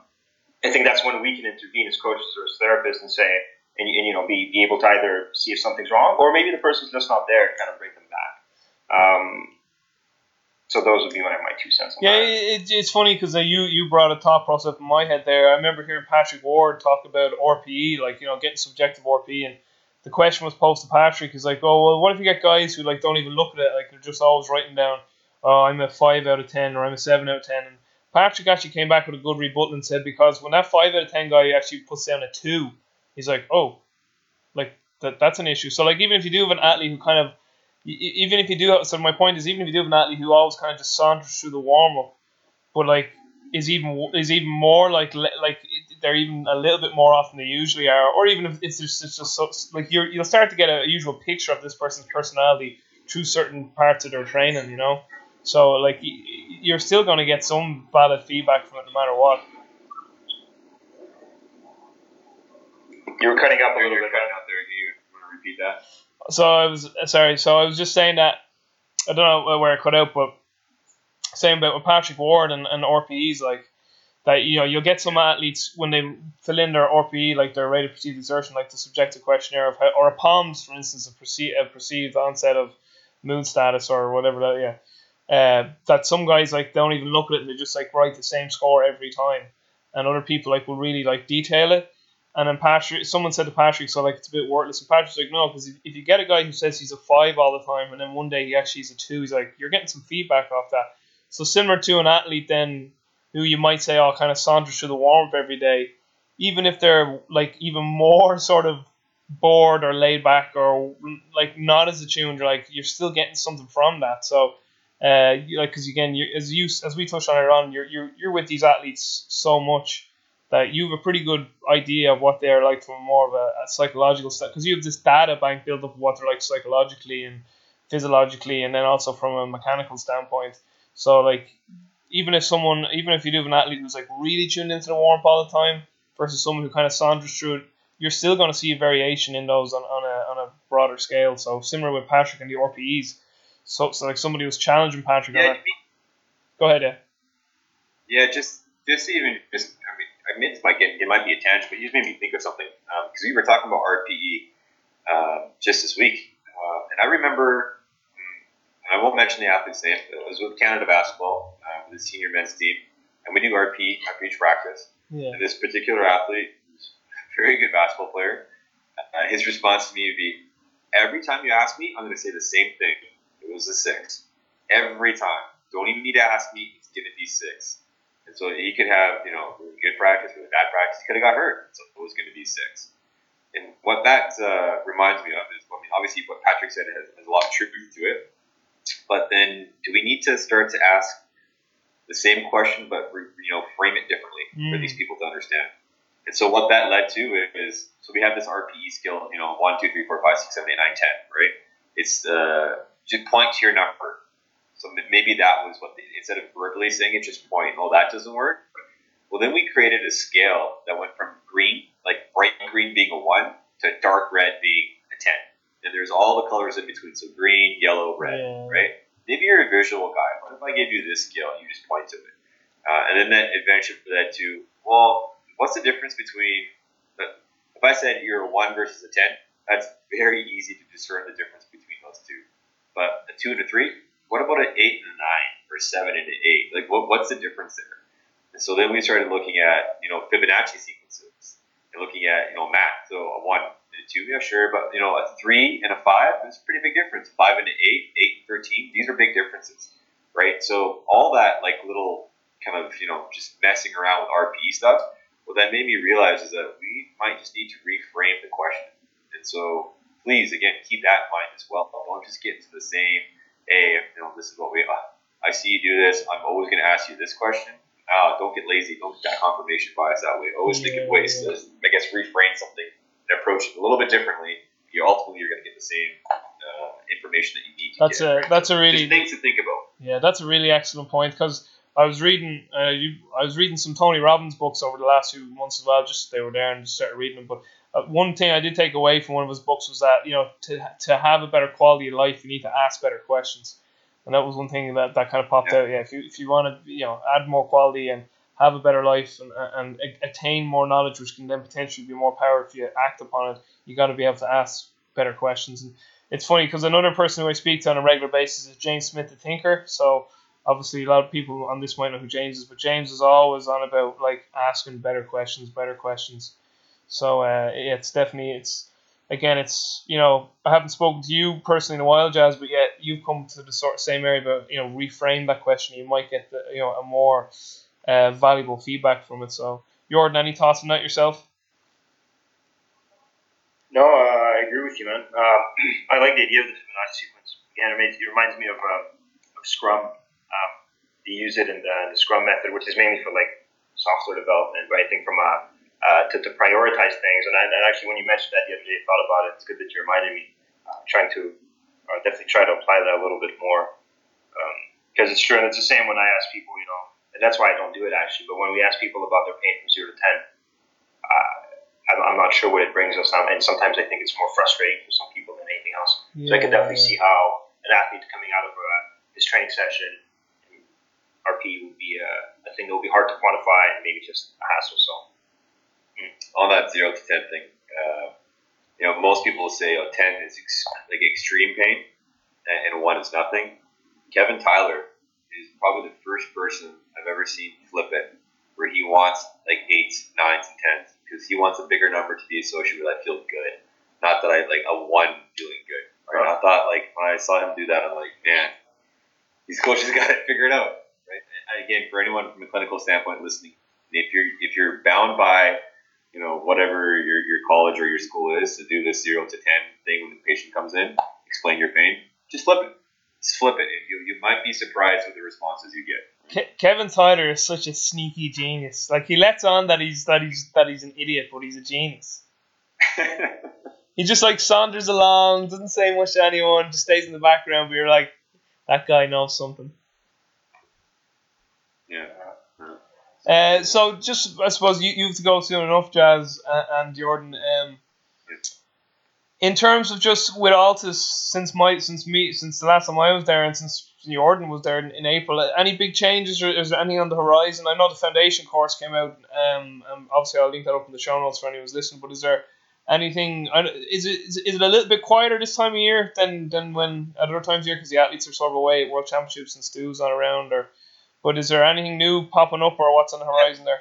I think that's when we can intervene as coaches or as therapists and say, and, and you know, be, be able to either see if something's wrong or maybe the person's just not there and kind of bring them back. Um, so those would be my, my two cents on Yeah, it, it's funny because uh, you you brought a thought process up in my head there. I remember hearing Patrick Ward talk about RPE, like you know, getting subjective RPE, and the question was posed to Patrick, is like, oh well, what if you get guys who like don't even look at it, like they're just always writing down, oh, I'm a five out of ten or I'm a seven out of ten, and Patrick actually came back with a good rebuttal and said because when that five out of ten guy actually puts down a two, he's like, oh, like that that's an issue. So like even if you do have an athlete who kind of even if you do have, so my point is even if you do have an athlete who always kind of just saunters through the warm up, but like is even is even more like like they're even a little bit more often than they usually are, or even if it's just it's just so, like you're you'll start to get a usual picture of this person's personality through certain parts of their training, you know. So like you're still going to get some valid feedback from it no matter what. You were cutting up a little bit. cutting out there. Do you want to repeat that? So I was sorry. So I was just saying that I don't know where I cut out, but saying about with Patrick Ward and, and RPEs like that. You know, you'll get some athletes when they fill in their RPE, like their rate of perceived exertion, like the subjective questionnaire of how, or a POMS, for instance, a, perce- a perceived onset of mood status or whatever that. Yeah. Uh, that some guys like don't even look at it and they just like write the same score every time, and other people like will really like detail it. And then Patrick, someone said to Patrick, so like it's a bit worthless. And Patrick's like, no, because if, if you get a guy who says he's a five all the time, and then one day he actually is a two, he's like, you're getting some feedback off that. So similar to an athlete then, who you might say, oh, kind of saunters through the warm up every day, even if they're like even more sort of bored or laid back or like not as attuned, like you're still getting something from that. So. Uh, like, because again, you as you as we touched on earlier on, you're you're you're with these athletes so much that you have a pretty good idea of what they're like from more of a, a psychological stuff because you have this data bank built up of what they're like psychologically and physiologically and then also from a mechanical standpoint. So like even if someone even if you do have an athlete who's like really tuned into the warm all the time versus someone who kind of saunters through it you're still going to see a variation in those on, on, a, on a broader scale. So similar with Patrick and the RPEs so, so like somebody was challenging Patrick Yeah, that. go ahead yeah Yeah, just just even just I mean I mean it might get it might be a tangent, but you just made me think of something because we were talking about RPE uh, just this week, uh, and I remember, mm, and I won't mention the athlete's name. But I was with Canada basketball uh, with the senior men's team, and we do RPE after each practice. yeah And this particular athlete, very good basketball player, uh, his response to me would be, "Every time you ask me, I'm going to say the same thing. It was a six. Every time. Don't even need to ask me. It's going to be six. And so he could have, you know, really good practice, really bad practice. He could have got hurt. So it was going to be six. And what that uh, reminds me of is, I mean, obviously what Patrick said has, has a lot of truth to it. But then, do we need to start to ask the same question, but you know, frame it differently for Mm. these people to understand? And so what that led to is, so we have this RPE skill, you know, one, two, three, four, five, six, seven, eight, nine, ten, right? It's uh, just point to your number. So maybe that was what they, instead of verbally saying it, just point. Oh, that doesn't work. Well, then we created a scale that went from green, like bright green being a one, to dark red being a ten. And there's all the colors in between, so green, yellow, red, Yeah. right? Maybe you're a visual guy. What if I give you this scale? And you just point to it, uh, and then that eventually led to, well, what's the difference between? The, if I said you're a one versus a ten, that's very easy to discern the difference between those two. But a two and a three, what about an eight and a nine, or seven and an eight? Like, what, what's the difference there? And so then we started looking at, you know, Fibonacci sequences and looking at, you know, math. So a one and a two, yeah, sure, but you know, a three and a five, that's a pretty big difference. Five and an eight, eight and thirteen, these are big differences, right? So all that like little kind of, you know, just messing around with RPE stuff, what that made me realize is that we might just need to reframe the question. And so please, again, keep that in mind as well. Don't just get into the same, hey, you know, this is what we, uh, I see you do this. I'm always going to ask you this question. Uh, don't get lazy. Don't get that confirmation bias that way. Always think of ways to, I guess, reframe something and approach it a little bit differently. You ultimately you're going to get the same uh, information that you need to That's get. a that's a really Just things to think about. Yeah, that's a really excellent point because I was reading, uh, you, I was reading some Tony Robbins books over the last few months as well. Just they were there and just started reading them. But uh, one thing I did take away from one of his books was that you know to to have a better quality of life, you need to ask better questions, and that was one thing that, that kind of popped Yeah. out. Yeah, if you if you want to you know add more quality and have a better life and, and attain more knowledge, which can then potentially be more power if you act upon it, you got to be able to ask better questions. And it's funny because another person who I speak to on a regular basis is James Smith, the thinker. So obviously a lot of people on this might know who James is, but James is always on about like asking better questions, better questions. So uh, it's definitely it's again it's you know I haven't spoken to you personally in a while, Jazz, but yet you've come to the sort of same area, but you know reframe that question, you might get the, you know a more uh, valuable feedback from it. So Jordan, any thoughts on that yourself? No, uh, I agree with you, man. Uh, I like the idea of the Fibonacci sequence. Again, it, makes, it reminds me of, uh, of Scrum. Um, they use it in the, the Scrum method, which is mainly for like software development. But I think from a uh, to, to prioritize things, and, I, and actually when you mentioned that the other day, I thought about it. It's good that you reminded me. Uh, trying to uh, definitely try to apply that a little bit more because it's true, and it's the same when I ask people, you know, and that's why I don't do it actually. But when we ask people about their pain from zero to ten, uh, I'm, I'm not sure what it brings us. Um, and sometimes I think it's more frustrating for some people than anything else. So I can definitely see how an athlete coming out of uh, his training session, RP would be a, a thing that would be hard to quantify and maybe just a hassle. So. On that zero to ten thing, uh, you know, most people say, "Oh, ten is ex- like extreme pain, and, and one is nothing." Kevin Tyler is probably the first person I've ever seen flip it, where he wants like eights, nines, and tens because he wants a bigger number to be associated with I feel good, not that I like a one feeling good. Right? I thought like when I saw him do that, I'm like, man, these coaches got it figured out. Right? And again, for anyone from a clinical standpoint listening, if you're if you're bound by know whatever your, your college or your school is to do this zero to ten thing when the patient comes in, explain your pain, just flip it. Just flip it. You, you might be surprised with the responses you get. Ke- Kevin Tyler is such a sneaky genius. Like he lets on that he's that he's that he's an idiot, but he's a genius. he just like saunters along, doesn't say much to anyone, just stays in the background. But you're like, that guy knows something. Yeah. Uh, so just I suppose you, you have to go soon enough, Jazz uh, and Jordan. Um, in terms of just with Altis, since my since me since the last time I was there and since Jordan was there in, in April, any big changes or is there anything on the horizon? I know the foundation course came out. Um, and obviously I'll link that up in the show notes for anyone who's listening. But is there anything? Is it is, is it a little bit quieter this time of year than than when at other times of year because the athletes are sort of away at World Championships and Stu's on around or but is there anything new popping up or what's on the horizon there?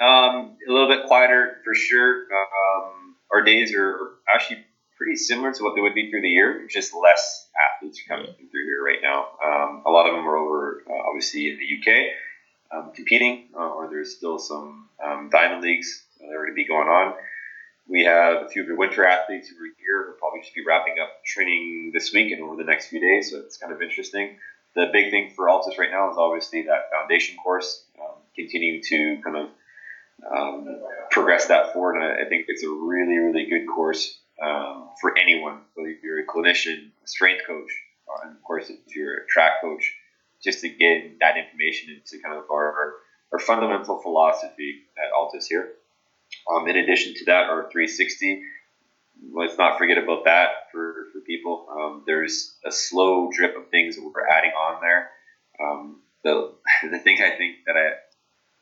Um, a little bit quieter for sure. Um, our days are actually pretty similar to what they would be through the year, just less athletes are coming yeah. through here right now. Um, a lot of them are over, uh, obviously, in the UK um, competing, uh, or there's still some um, diamond leagues that are going to be going on. We have a few of the winter athletes who are here. We'll probably just be wrapping up training this week and over the next few days, so it's kind of interesting the big thing for Altis right now is obviously that foundation course, um, continuing to kind of um, progress that forward. And I, I, think it's a really, really good course um, for anyone, whether you're a clinician, a strength coach, or, and of course if you're a track coach, just to get that information into kind of our, our, our fundamental philosophy at Altis here. Um, in addition to that, our 360 let's not forget about that for, for people. Um, there's a slow drip of things that we're adding on there. Um, the, the thing I think that I,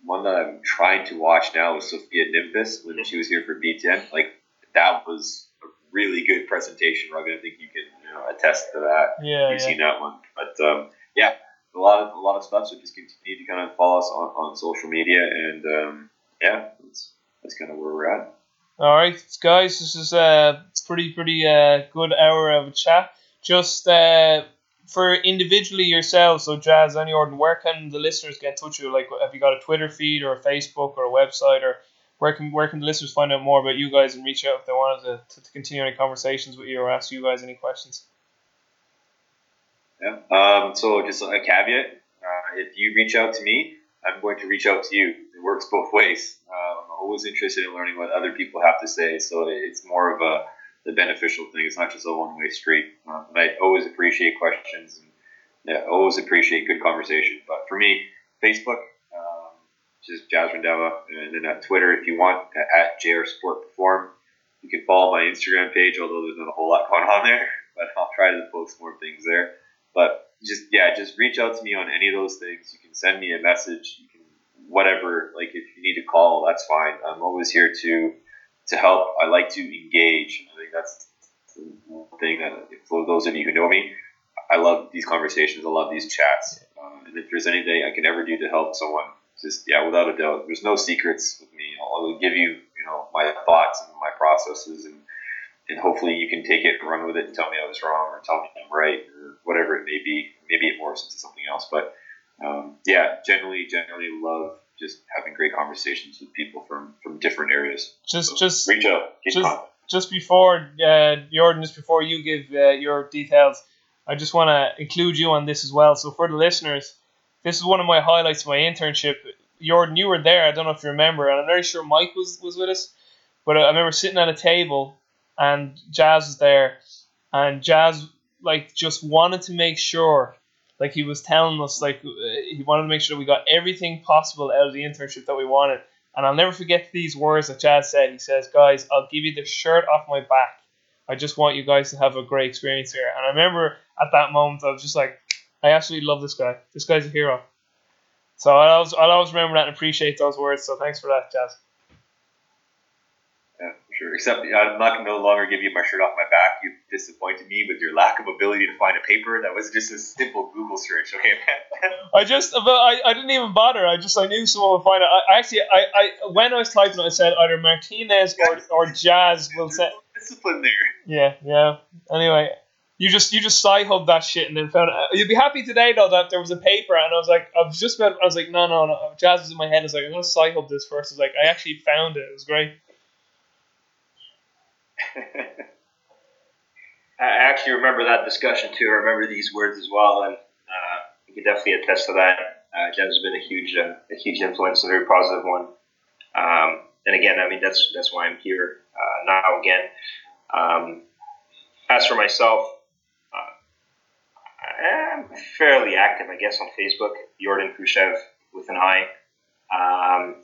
one that I'm trying to watch now is Sophia Nimbus when she was here for BTN. Like, that was a really good presentation, Rugg. I think you can you know, attest to that. Yeah. You've yeah. seen that one. But, um, yeah, a lot of a lot of stuff. So just continue to kind of follow us on, on social media, and um, yeah, that's that's kind of where we're at. All right, guys, this is a pretty pretty uh, good hour of a chat. Just uh, for individually yourselves, so Jazz and Jordan, where can the listeners get in touch with you? Like, have you got a Twitter feed or a Facebook or a website, or where can where can the listeners find out more about you guys and reach out if they wanted to, to, to continue any conversations with you or ask you guys any questions? Yeah. Um, so just a caveat: uh, if you reach out to me, I'm going to reach out to you. It works both ways. I'm always interested in learning what other people have to say, so it's more of a the beneficial thing. It's not just a one way street. Um, and I always appreciate questions and yeah, always appreciate good conversation. But for me, Facebook, um, just Jazz Randhawa, and then at Twitter, if you want, at JR Sport Perform. You can follow my Instagram page, although there's not a whole lot going on there, but I'll try to post more things there. But just yeah, just reach out to me on any of those things. You can send me a message. You can whatever. Like if you need to call, that's fine. I'm always here to to help. I like to engage. I think that's the thing that for those of you who know me, I love these conversations. I love these chats. Uh, and if there's anything I can ever do to help someone, just yeah, without a doubt, there's no secrets with me. I'll give you you know my thoughts and my processes and and hopefully you can take it and run with it and tell me I was wrong or tell me I'm right or whatever it may be. Maybe it morphs into something else, but um, yeah, generally, generally love just having great conversations with people from from different areas. Just, so just reach out. just, just before uh, Jordan, just before you give uh, your details, I just want to include you on this as well. So for the listeners, this is one of my highlights of my internship. Jordan, you were there. I don't know if you remember, and I'm very sure Mike was was with us. But I remember sitting at a table and Jazz was there, and Jazz like just wanted to make sure, like he was telling us, like uh, he wanted to make sure we got everything possible out of the internship that we wanted. And I'll never forget these words that Jazz said. He says, "Guys, I'll give you the shirt off my back. I just want you guys to have a great experience here." And I remember at that moment, I was just like, "I absolutely love this guy. This guy's a hero." So I'll always, I'll always remember that and appreciate those words. So thanks for that, Jazz. Sure. Except I'm not going to no longer give you my shirt off my back. You've disappointed me with your lack of ability to find a paper. That was just a simple Google search. Okay, I just, I, I didn't even bother. I just, I knew someone would find it. I, actually, I, I, when I was typing, I said either Martinez or, or Jazz will say. Discipline there. Yeah, yeah. Anyway, you just, you just Sci-Hub that shit and then found. It. You'd be happy today though that there was a paper, and I was like, I was just about, I was like, no, no, no. Jazz was in my head. I was like, I'm gonna Sci-Hub this first. I was like, I actually found it. It was great. I actually remember that discussion too. I remember these words as well, and uh, you can definitely attest to that. Uh, Jen's been a huge, uh, a huge influence, a very positive one. Um, and again, I mean that's that's why I'm here uh, now again. Um, as for myself, uh, I'm fairly active, I guess, on Facebook. Jordan Khrushchev with an I. Um,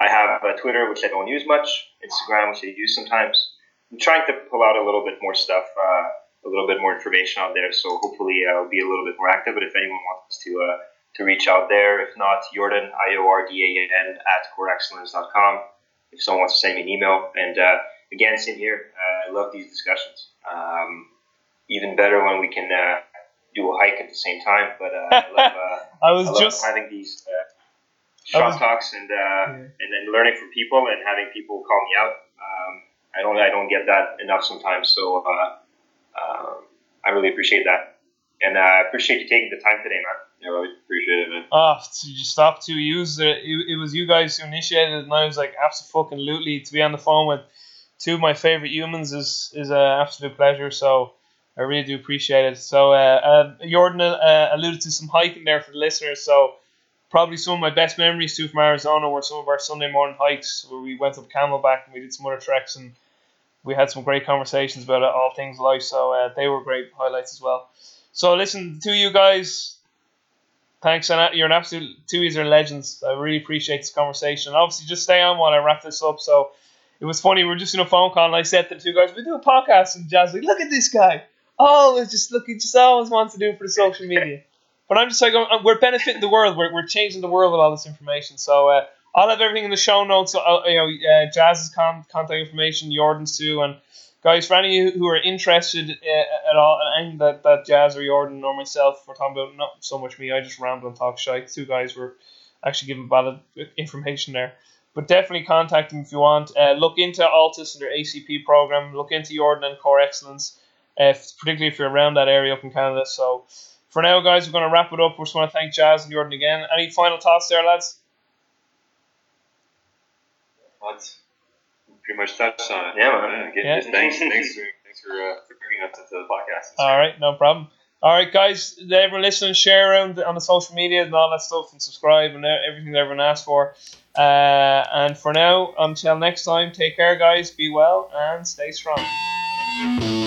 I have Twitter, which I don't use much. Instagram, which I use sometimes. I'm trying to pull out a little bit more stuff, uh, a little bit more information out there. So hopefully uh, I'll be a little bit more active. But if anyone wants to uh, to reach out there, if not, Jordan I O R D A N at coreexcellence.com. If someone wants to send me an email, and uh, again, same here. Uh, I love these discussions. Um, even better when we can uh, do a hike at the same time. But I love, I was I love just having these shop was- talks and uh, Yeah. and then learning from people and having people call me out. Um, I don't I don't get that enough sometimes, so uh, um, I really appreciate that, and uh, I appreciate you taking the time today, man. Yeah, I really appreciate it, man. Oh, to just stop to use it. It, it was you guys who initiated it, and I was like, absolutely to be on the phone with two of my favorite humans is is an absolute pleasure. So I really do appreciate it. So uh, uh, Jordan uh, alluded to some hiking there for the listeners. So probably some of my best memories too from Arizona were some of our Sunday morning hikes where we went up Camelback and we did some other treks and we had some great conversations about all things life. So uh, they were great highlights as well. So listen to you guys. Thanks, and you're an absolute two are legends. I really appreciate this conversation. And obviously, just stay on while I wrap this up. So it was funny. We were just in a phone call, and I said to the two guys, "We do a podcast," and Jazz like, "Look at this guy! It's just looking, just always wants to do for the social media." But I'm just like, uh, we're benefiting the world. We're, we're changing the world with all this information. So uh, I'll have everything in the show notes. So, uh, you know, uh, Jazz's con- contact information, Jordan's too, and guys, for any of you who are interested uh, at all, and that, that Jazz or Jordan or myself we're talking about, not so much me, I just ramble and talk shite. Two guys were actually giving valid information there. But definitely contact them if you want. Uh, look into Altis and their ACP program. Look into Jordan and Core Excellence, uh, if- particularly if you're around that area up in Canada. So for now, guys, we're going to wrap it up. We just want to thank Jazz and Jordan again. Any final thoughts there, lads? Let's pretty much touched on it. Yeah, man. again, Yeah. just thanks, thanks for thanks for, uh, for bringing us into the podcast. It's All right, no problem. All right, guys, everyone listening, share around on the social media and all that stuff, and subscribe and everything that everyone asks for. Uh, and for now, until next time, take care, guys. Be well and stay strong.